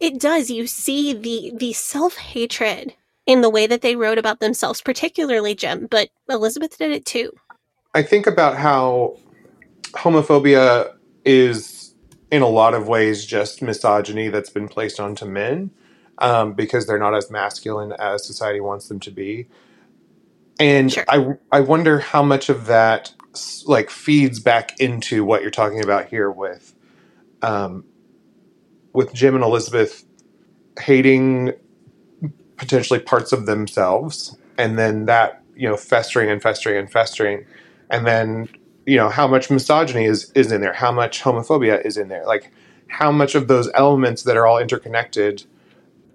it does you see the the self-hatred in the way that they wrote about themselves particularly jim but elizabeth did it too I think about how homophobia is, in a lot of ways, just misogyny that's been placed onto men um, because they're not as masculine as society wants them to be. And I, I wonder how much of that like feeds back into what you're talking about here with, um, with Jim and Elizabeth hating potentially parts of themselves, and then that you know festering and festering and festering, and then you know how much misogyny is is in there, how much homophobia is in there, like how much of those elements that are all interconnected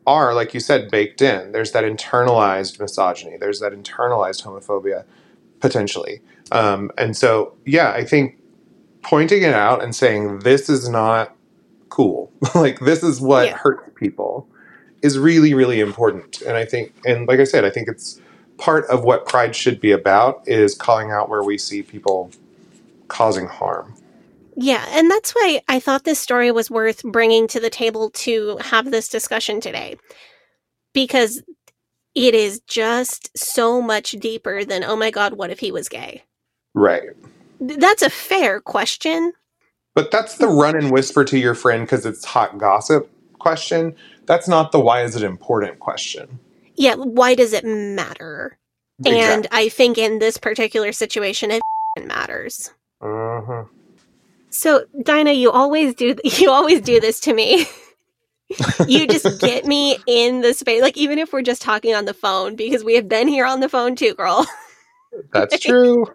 are, like you said, baked in. There's that internalized misogyny. There's that internalized homophobia, potentially. Um, and so, yeah, I think pointing it out and saying this is not cool, like this is what hurts people, is really, really important. And I think, and like I said, I think it's part of what pride should be about is calling out where we see people causing harm. Yeah, and that's why I thought this story was worth bringing to the table to have this discussion today. Because it is just so much deeper than, oh my God, what if he was gay? Right. That's a fair question. But that's the run and whisper to your friend because it's hot gossip question. That's not the why is it important question. Yeah, why does it matter? And I think in this particular situation, it matters. Uh-huh. So, Dinah, you always do you always do this to me. you just get me in the space, like even if we're just talking on the phone, because we have been here on the phone too, girl. That's true.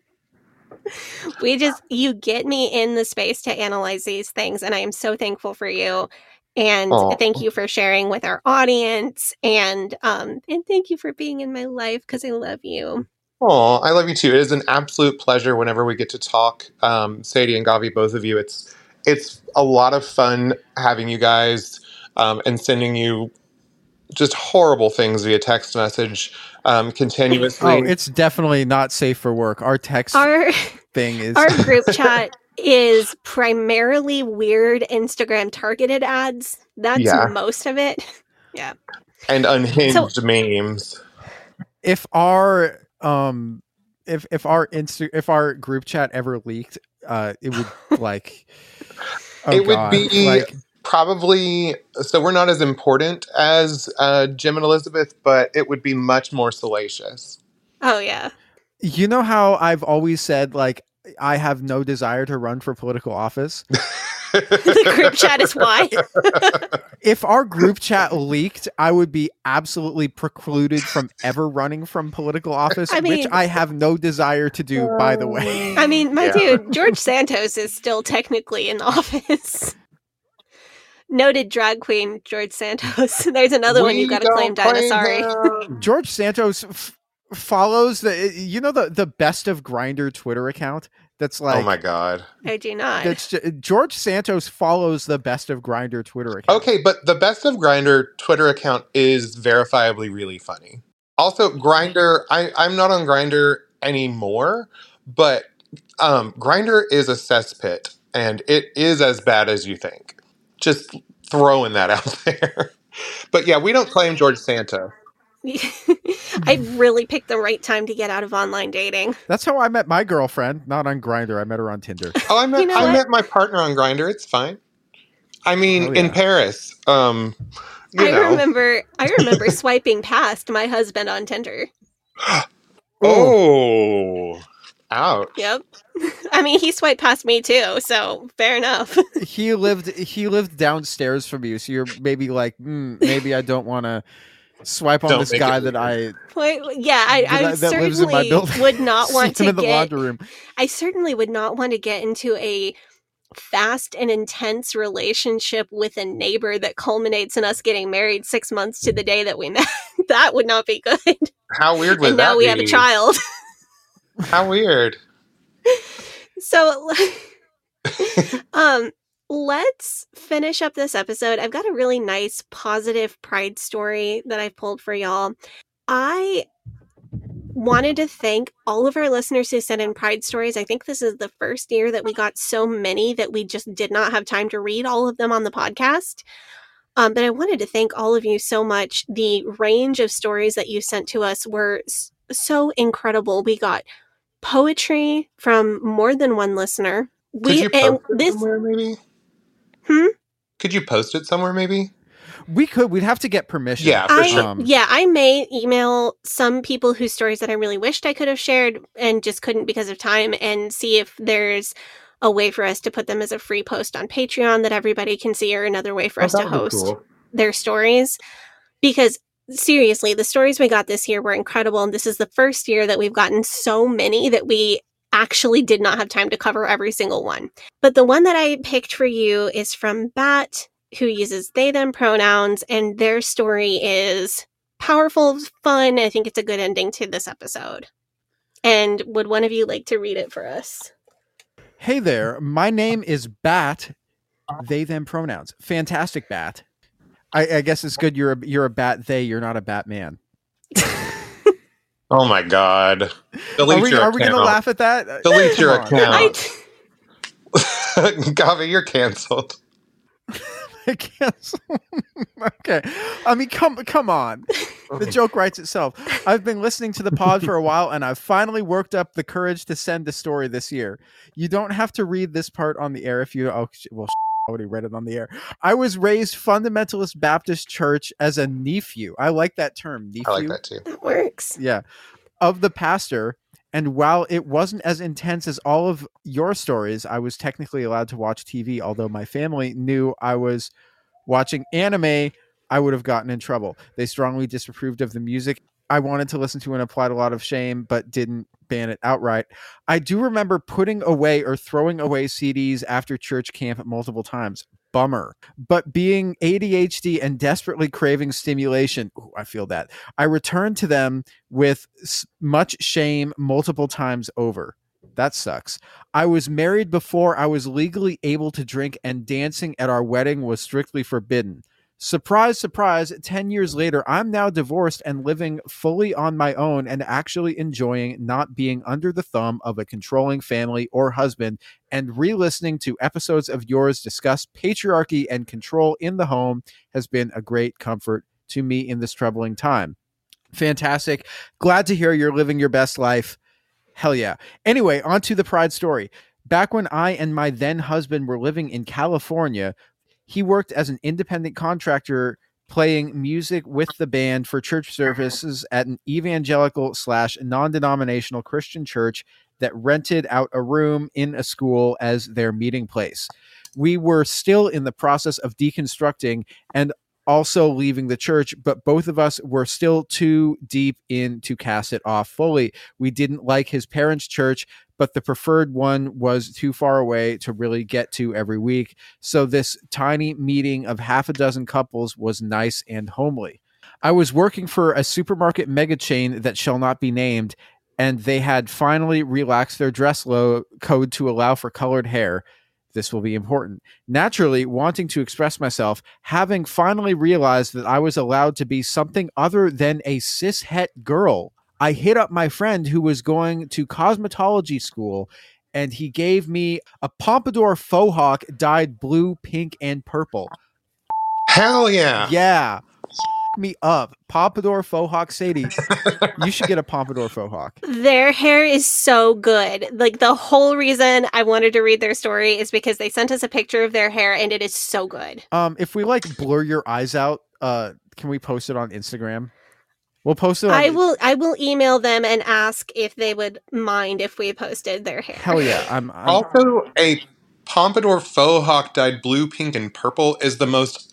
we just you get me in the space to analyze these things, and I am so thankful for you. And Aw. thank you for sharing with our audience, and um, and thank you for being in my life because I love you. Oh, I love you too. It is an absolute pleasure whenever we get to talk. Um, Sadie and Gavi, both of you. It's it's a lot of fun having you guys um, and sending you just horrible things via text message um, continuously. Oh, it's definitely not safe for work. Our text Our thing is our group chat is primarily weird Instagram targeted ads. That's Yeah. most of it. Yeah. and unhinged memes. if our um if if our insta if our group chat ever leaked, uh it would like oh it would be like probably so we're not as important as uh, Jim and Elizabeth, but it would be much more salacious. Oh yeah. you know how I've always said like I have no desire to run for political office. the group chat is why. if our group chat leaked, I would be absolutely precluded from ever running from political office, I which I have no desire to do, by the way. I mean, my Yeah. dude, George Santos is still technically in office. Noted drag queen George Santos. There's another one you got to claim, Dinah. Sorry. George Santos f- follows the you know the the best of Grindr Twitter account That's like oh my god. I do not. That's ju- George Santos follows the best of Grindr Twitter account. Okay, but the best of Grindr Twitter account is verifiably really funny. Also, Grindr, I, I'm not on Grindr anymore, but um, Grindr is a cesspit, and it is as bad as you think. Just throwing that out there. but yeah, we don't claim George Santa. I really picked the right time to get out of online dating. That's how I met my girlfriend. Not on Grindr. I met her on Tinder. Oh, I met You know I what? met my partner on Grindr. It's fine. I mean, Oh, in. Paris. Um, you I know. remember I remember swiping past my husband on Tinder. Oh, ouch. Yep. I mean, he swiped past me too, so fair enough. he lived he lived downstairs from you, so you're maybe like, mm, maybe I don't want to swipe on Don't this guy that I Wait, yeah, I, I I- that lives in my certainly building would not want him to in the get. laundry room. I certainly would not want to get into a fast and intense relationship with a neighbor that culminates in us getting married six months to the day that we met. that would not be good. How weird would and that now we have a child. How weird. So, um, let's finish up this episode. I've got a really nice, positive pride story that I've pulled for y'all. I wanted to thank all of our listeners who sent in pride stories. I think this is the first year that we got so many that we just did not have time to read all of them on the podcast. Um, but I wanted to thank all of you so much. The range of stories that you sent to us were so incredible. We got poetry from more than one listener. We and this? Hmm? Could you post it somewhere, maybe? We could. We'd have to get permission. Yeah, for I, sure. Um, yeah, I may email some people whose stories that I really wished I could have shared and just couldn't because of time and see if there's a way for us to put them as a free post on Patreon that everybody can see or another way for Oh, us to that would be host cool. their stories. Because seriously, the stories we got this year were incredible. And this is the first year that we've gotten so many that we actually did not have time to cover every single one. But the one that I picked for you is from Bat, who uses they them pronouns, and their story is powerful, fun. I think it's a good ending to this episode. And would one of you like to read it for us? Hey there, my name is Bat. They them pronouns. Fantastic Bat. I, I guess it's good. You're a you're a bat. They. You're not a Batman. Oh my god. Delete are we, your are we gonna laugh at that? Delete your account. Gavi, you're canceled. I guess. okay. I mean, come come on. The oh. joke writes itself. I've been listening to the pod for a while, and I've finally worked up the courage to send the story this year. You don't have to read this part on the air if you. Oh, sh- well, sh- I already read it on the air. I was raised fundamentalist Baptist church as a nephew. I like that term, nephew. I like that too. That works. Yeah. Of the pastor. And while it wasn't as intense as all of your stories, I was technically allowed to watch TV, although my family knew I was watching anime, I would have gotten in trouble. They strongly disapproved of the music I wanted to listen to and applied a lot of shame, but didn't ban it outright. I do remember putting away or throwing away CDs after church camp multiple times. Bummer. But being ADHD and desperately craving stimulation, ooh, I feel that. I returned to them with much shame multiple times over. That sucks. I was married before I was legally able to drink, and dancing at our wedding was strictly forbidden. Surprise, surprise, 10 years later, I'm now divorced and living fully on my own and actually enjoying not being under the thumb of a controlling family or husband. And re listening to episodes of yours discuss patriarchy and control in the home has been a great comfort to me in this troubling time. Fantastic. Glad to hear you're living your best life. Hell yeah. Anyway, on to the pride story. Back when I and my then husband were living in California, he worked as an independent contractor playing music with the band for church services at an evangelical slash non-denominational christian church that rented out a room in a school as their meeting place. We were still in the process of deconstructing and also leaving the church, but both of us were still too deep in to cast it off fully. We didn't like his parents' church, but the preferred one was too far away to really get to every week. So this tiny meeting of half a dozen couples was nice and homely. I was working for a supermarket mega chain that shall not be named and they had finally relaxed their dress code to allow for colored hair. This will be important. Naturally, wanting to express myself, having finally realized that I was allowed to be something other than a cishet girl, I hit up my friend who was going to cosmetology school and he gave me a pompadour faux hawk dyed blue, pink, and purple. Hell yeah. Yeah. Me up. Pompadour faux hawk Sadie. you should get a pompadour faux hawk. Their hair is so good. Like the whole reason I wanted to read their story is because they sent us a picture of their hair and it is so good. Um, if we like blur your eyes out, uh, can we post it on Instagram? We'll post it on I will I will email them and ask if they would mind if we posted their hair. Hell yeah. I'm, I'm Also, a pompadour faux hawk dyed blue, pink, and purple is the most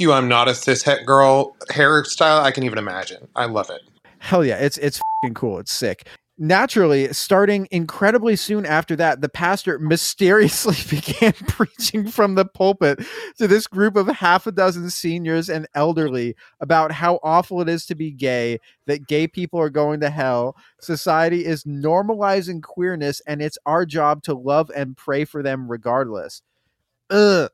you I'm not a cishet girl hairstyle I can even imagine. I love it. Hell yeah, it's it's cool. It's sick. Naturally, starting incredibly soon after that, the pastor mysteriously began preaching from the pulpit to this group of half a dozen seniors and elderly about how awful it is to be gay, that gay people are going to hell, society is normalizing queerness, and it's our job to love and pray for them regardless. Ugh.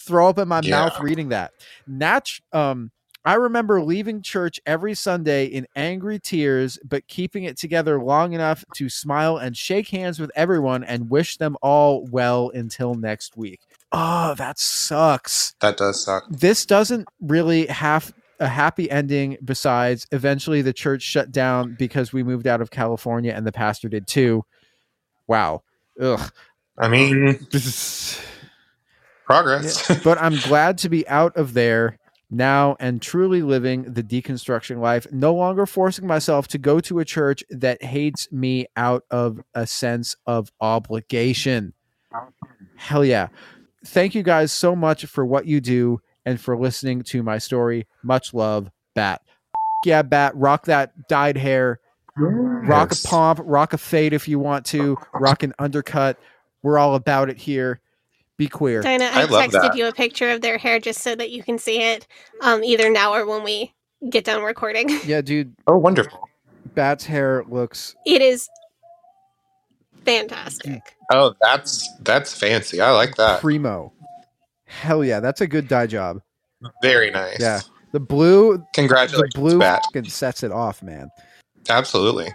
Throw up in my Yeah. mouth reading that. Nat- um, I remember leaving church every Sunday in angry tears, but keeping it together long enough to smile and shake hands with everyone and wish them all well until next week. Oh, that sucks. That does suck. This doesn't really have a happy ending besides eventually the church shut down because we moved out of California and the pastor did too. Wow. Ugh. I mean, progress. but I'm glad to be out of there now and truly living the deconstruction life, no longer forcing myself to go to a church that hates me out of a sense of obligation. Hell yeah. Thank you guys so much for what you do and for listening to my story. Much love, Bat. Yeah, Bat, rock that dyed hair. Rock a Yes. pomp, rock a fade if you want to, rock an undercut. We're all about it here. Be queer. Dinah, I, I love texted that. you a picture of their hair just so that you can see it, um, either now or when we get done recording. Yeah, dude, oh, wonderful. Bat's hair looks It is fantastic. Oh, that's that's fancy. I like that. primo. Hell yeah, that's a good dye job. Very nice. Yeah, the blue, the Congratulations, blue Bat. fucking sets it off, man. Absolutely.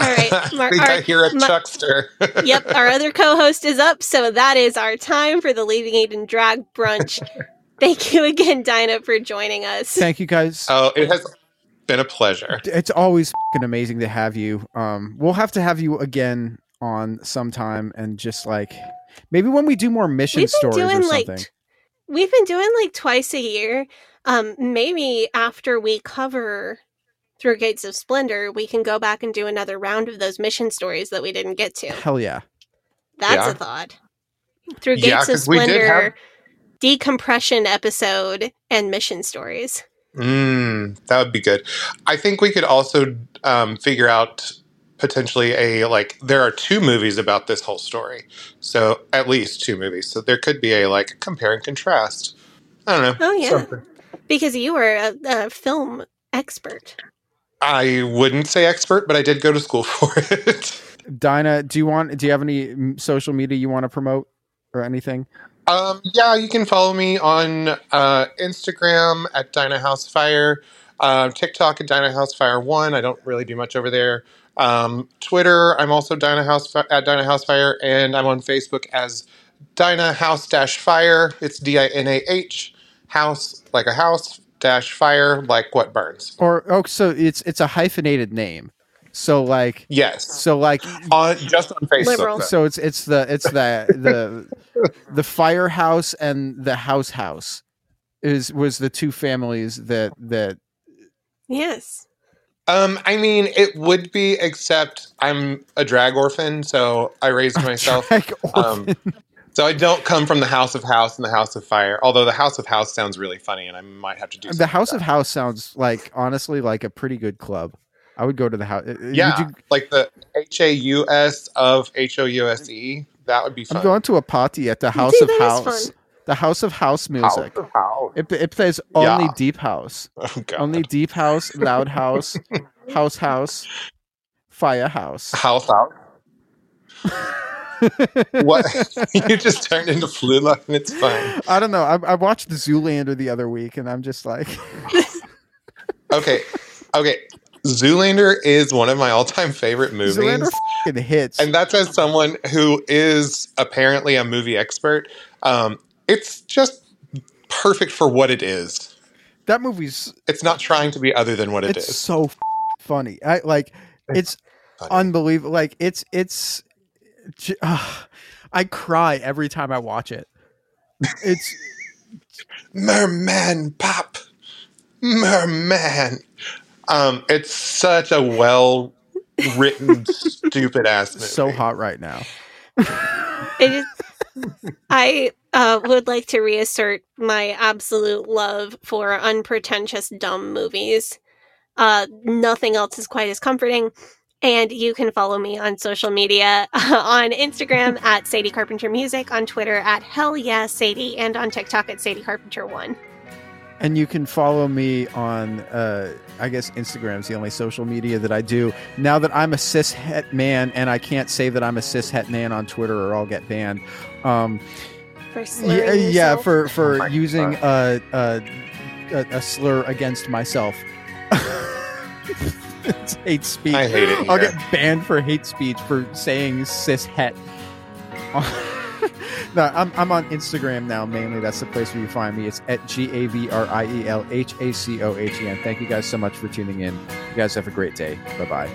All right, I Mar- think I hear a Ma- chuckster. yep, our other co-host is up, so that is our time for the Leaving Eden Drag Brunch. Thank you again, Dinah, for joining us. Thank you guys. oh, it has been a pleasure. It's always fucking amazing to have you. Um, we'll have to have you again on sometime and just like maybe when we do more mission We've been stories or doing something. like we've been doing like twice a year. Um, maybe after we cover through Gates of Splendor, we can go back and do another round of those mission stories that we didn't get to. Hell yeah. That's Yeah. a thought. Through Yeah, Gates of 'cause we did Splendor, have- decompression episode, and mission stories. Mm, that would be good. I think we could also um, figure out potentially a like there are two movies about this whole story, so at least two movies. So there could be a like compare and contrast. I don't know. Oh yeah, something. because you were a, a film expert. I wouldn't say expert, but I did go to school for it. Dinah, do you want? Do you have any social media you want to promote or anything? Um, yeah, you can follow me on uh, Instagram at Dinah House Fire, uh, TikTok at Dinah House Fire One. I don't really do much over there. Um, Twitter, I'm also Dinah House at Dinah House Fire, and I'm on Facebook as Dinah House Dash Fire. It's D I N A H House like a house dash fire like what burns. Or oh, so it's it's a hyphenated name. So like Yes, so like on just on Facebook. Liberal. so it's it's the it's the the the firehouse and the house house is was the two families that that Yes. Um, I mean, it would be, except I'm a drag orphan, so I raised myself. Um, orphan. So I don't come from the House of House and the House of Fire. Although the House of House sounds really funny, and I might have to do. the house with of house sounds like honestly like a pretty good club. I would go to the house. that. Uh, uh, yeah, like the H A U S of H O U S E. That would be fun. I'm going to a party at the House See, of House. The House of House music. House of House. It, it plays only Yeah. deep house. Oh, Only deep house, loud house, house house. Firehouse. House out. what? you just turned into Flula and it's fine. I don't know. I, I watched the Zoolander the other week, and I'm just like, Okay. Okay. Zoolander is one of my all-time favorite movies. Zoolander fucking hits. And that's as someone who is apparently a movie expert. Um, it's just perfect for what it is. that movie's It's not trying to be other than what it it's is. so f- funny. I like it's unbelievable. Like it's it's. J- ah, I cry every time I watch it. It's Merman Pop. Merman. Um, it's such a well written, stupid ass movie. so hot right now. It is, I uh, would like to reassert my absolute love for unpretentious dumb movies. Uh, nothing else is quite as comforting. And you can follow me on social media on Instagram at Sadie Carpenter Music, on Twitter at Hell Yeah Sadie, and on TikTok at Sadie Carpenter One. And you can follow me on, uh, I guess Instagram's the only social media that I do. Now that I'm a cis het man and I can't say that I'm a cis het man on Twitter or I'll get banned. Um, For yeah, yeah, for for my using a, a a a slur against myself. it's hate speech. I hate it I'll get banned for hate speech for saying cis het. no, I'm I'm on Instagram now mainly. That's the place where you find me. It's at G A V R I E L H A C O H E N. Thank you guys so much for tuning in. You guys have a great day. Bye bye.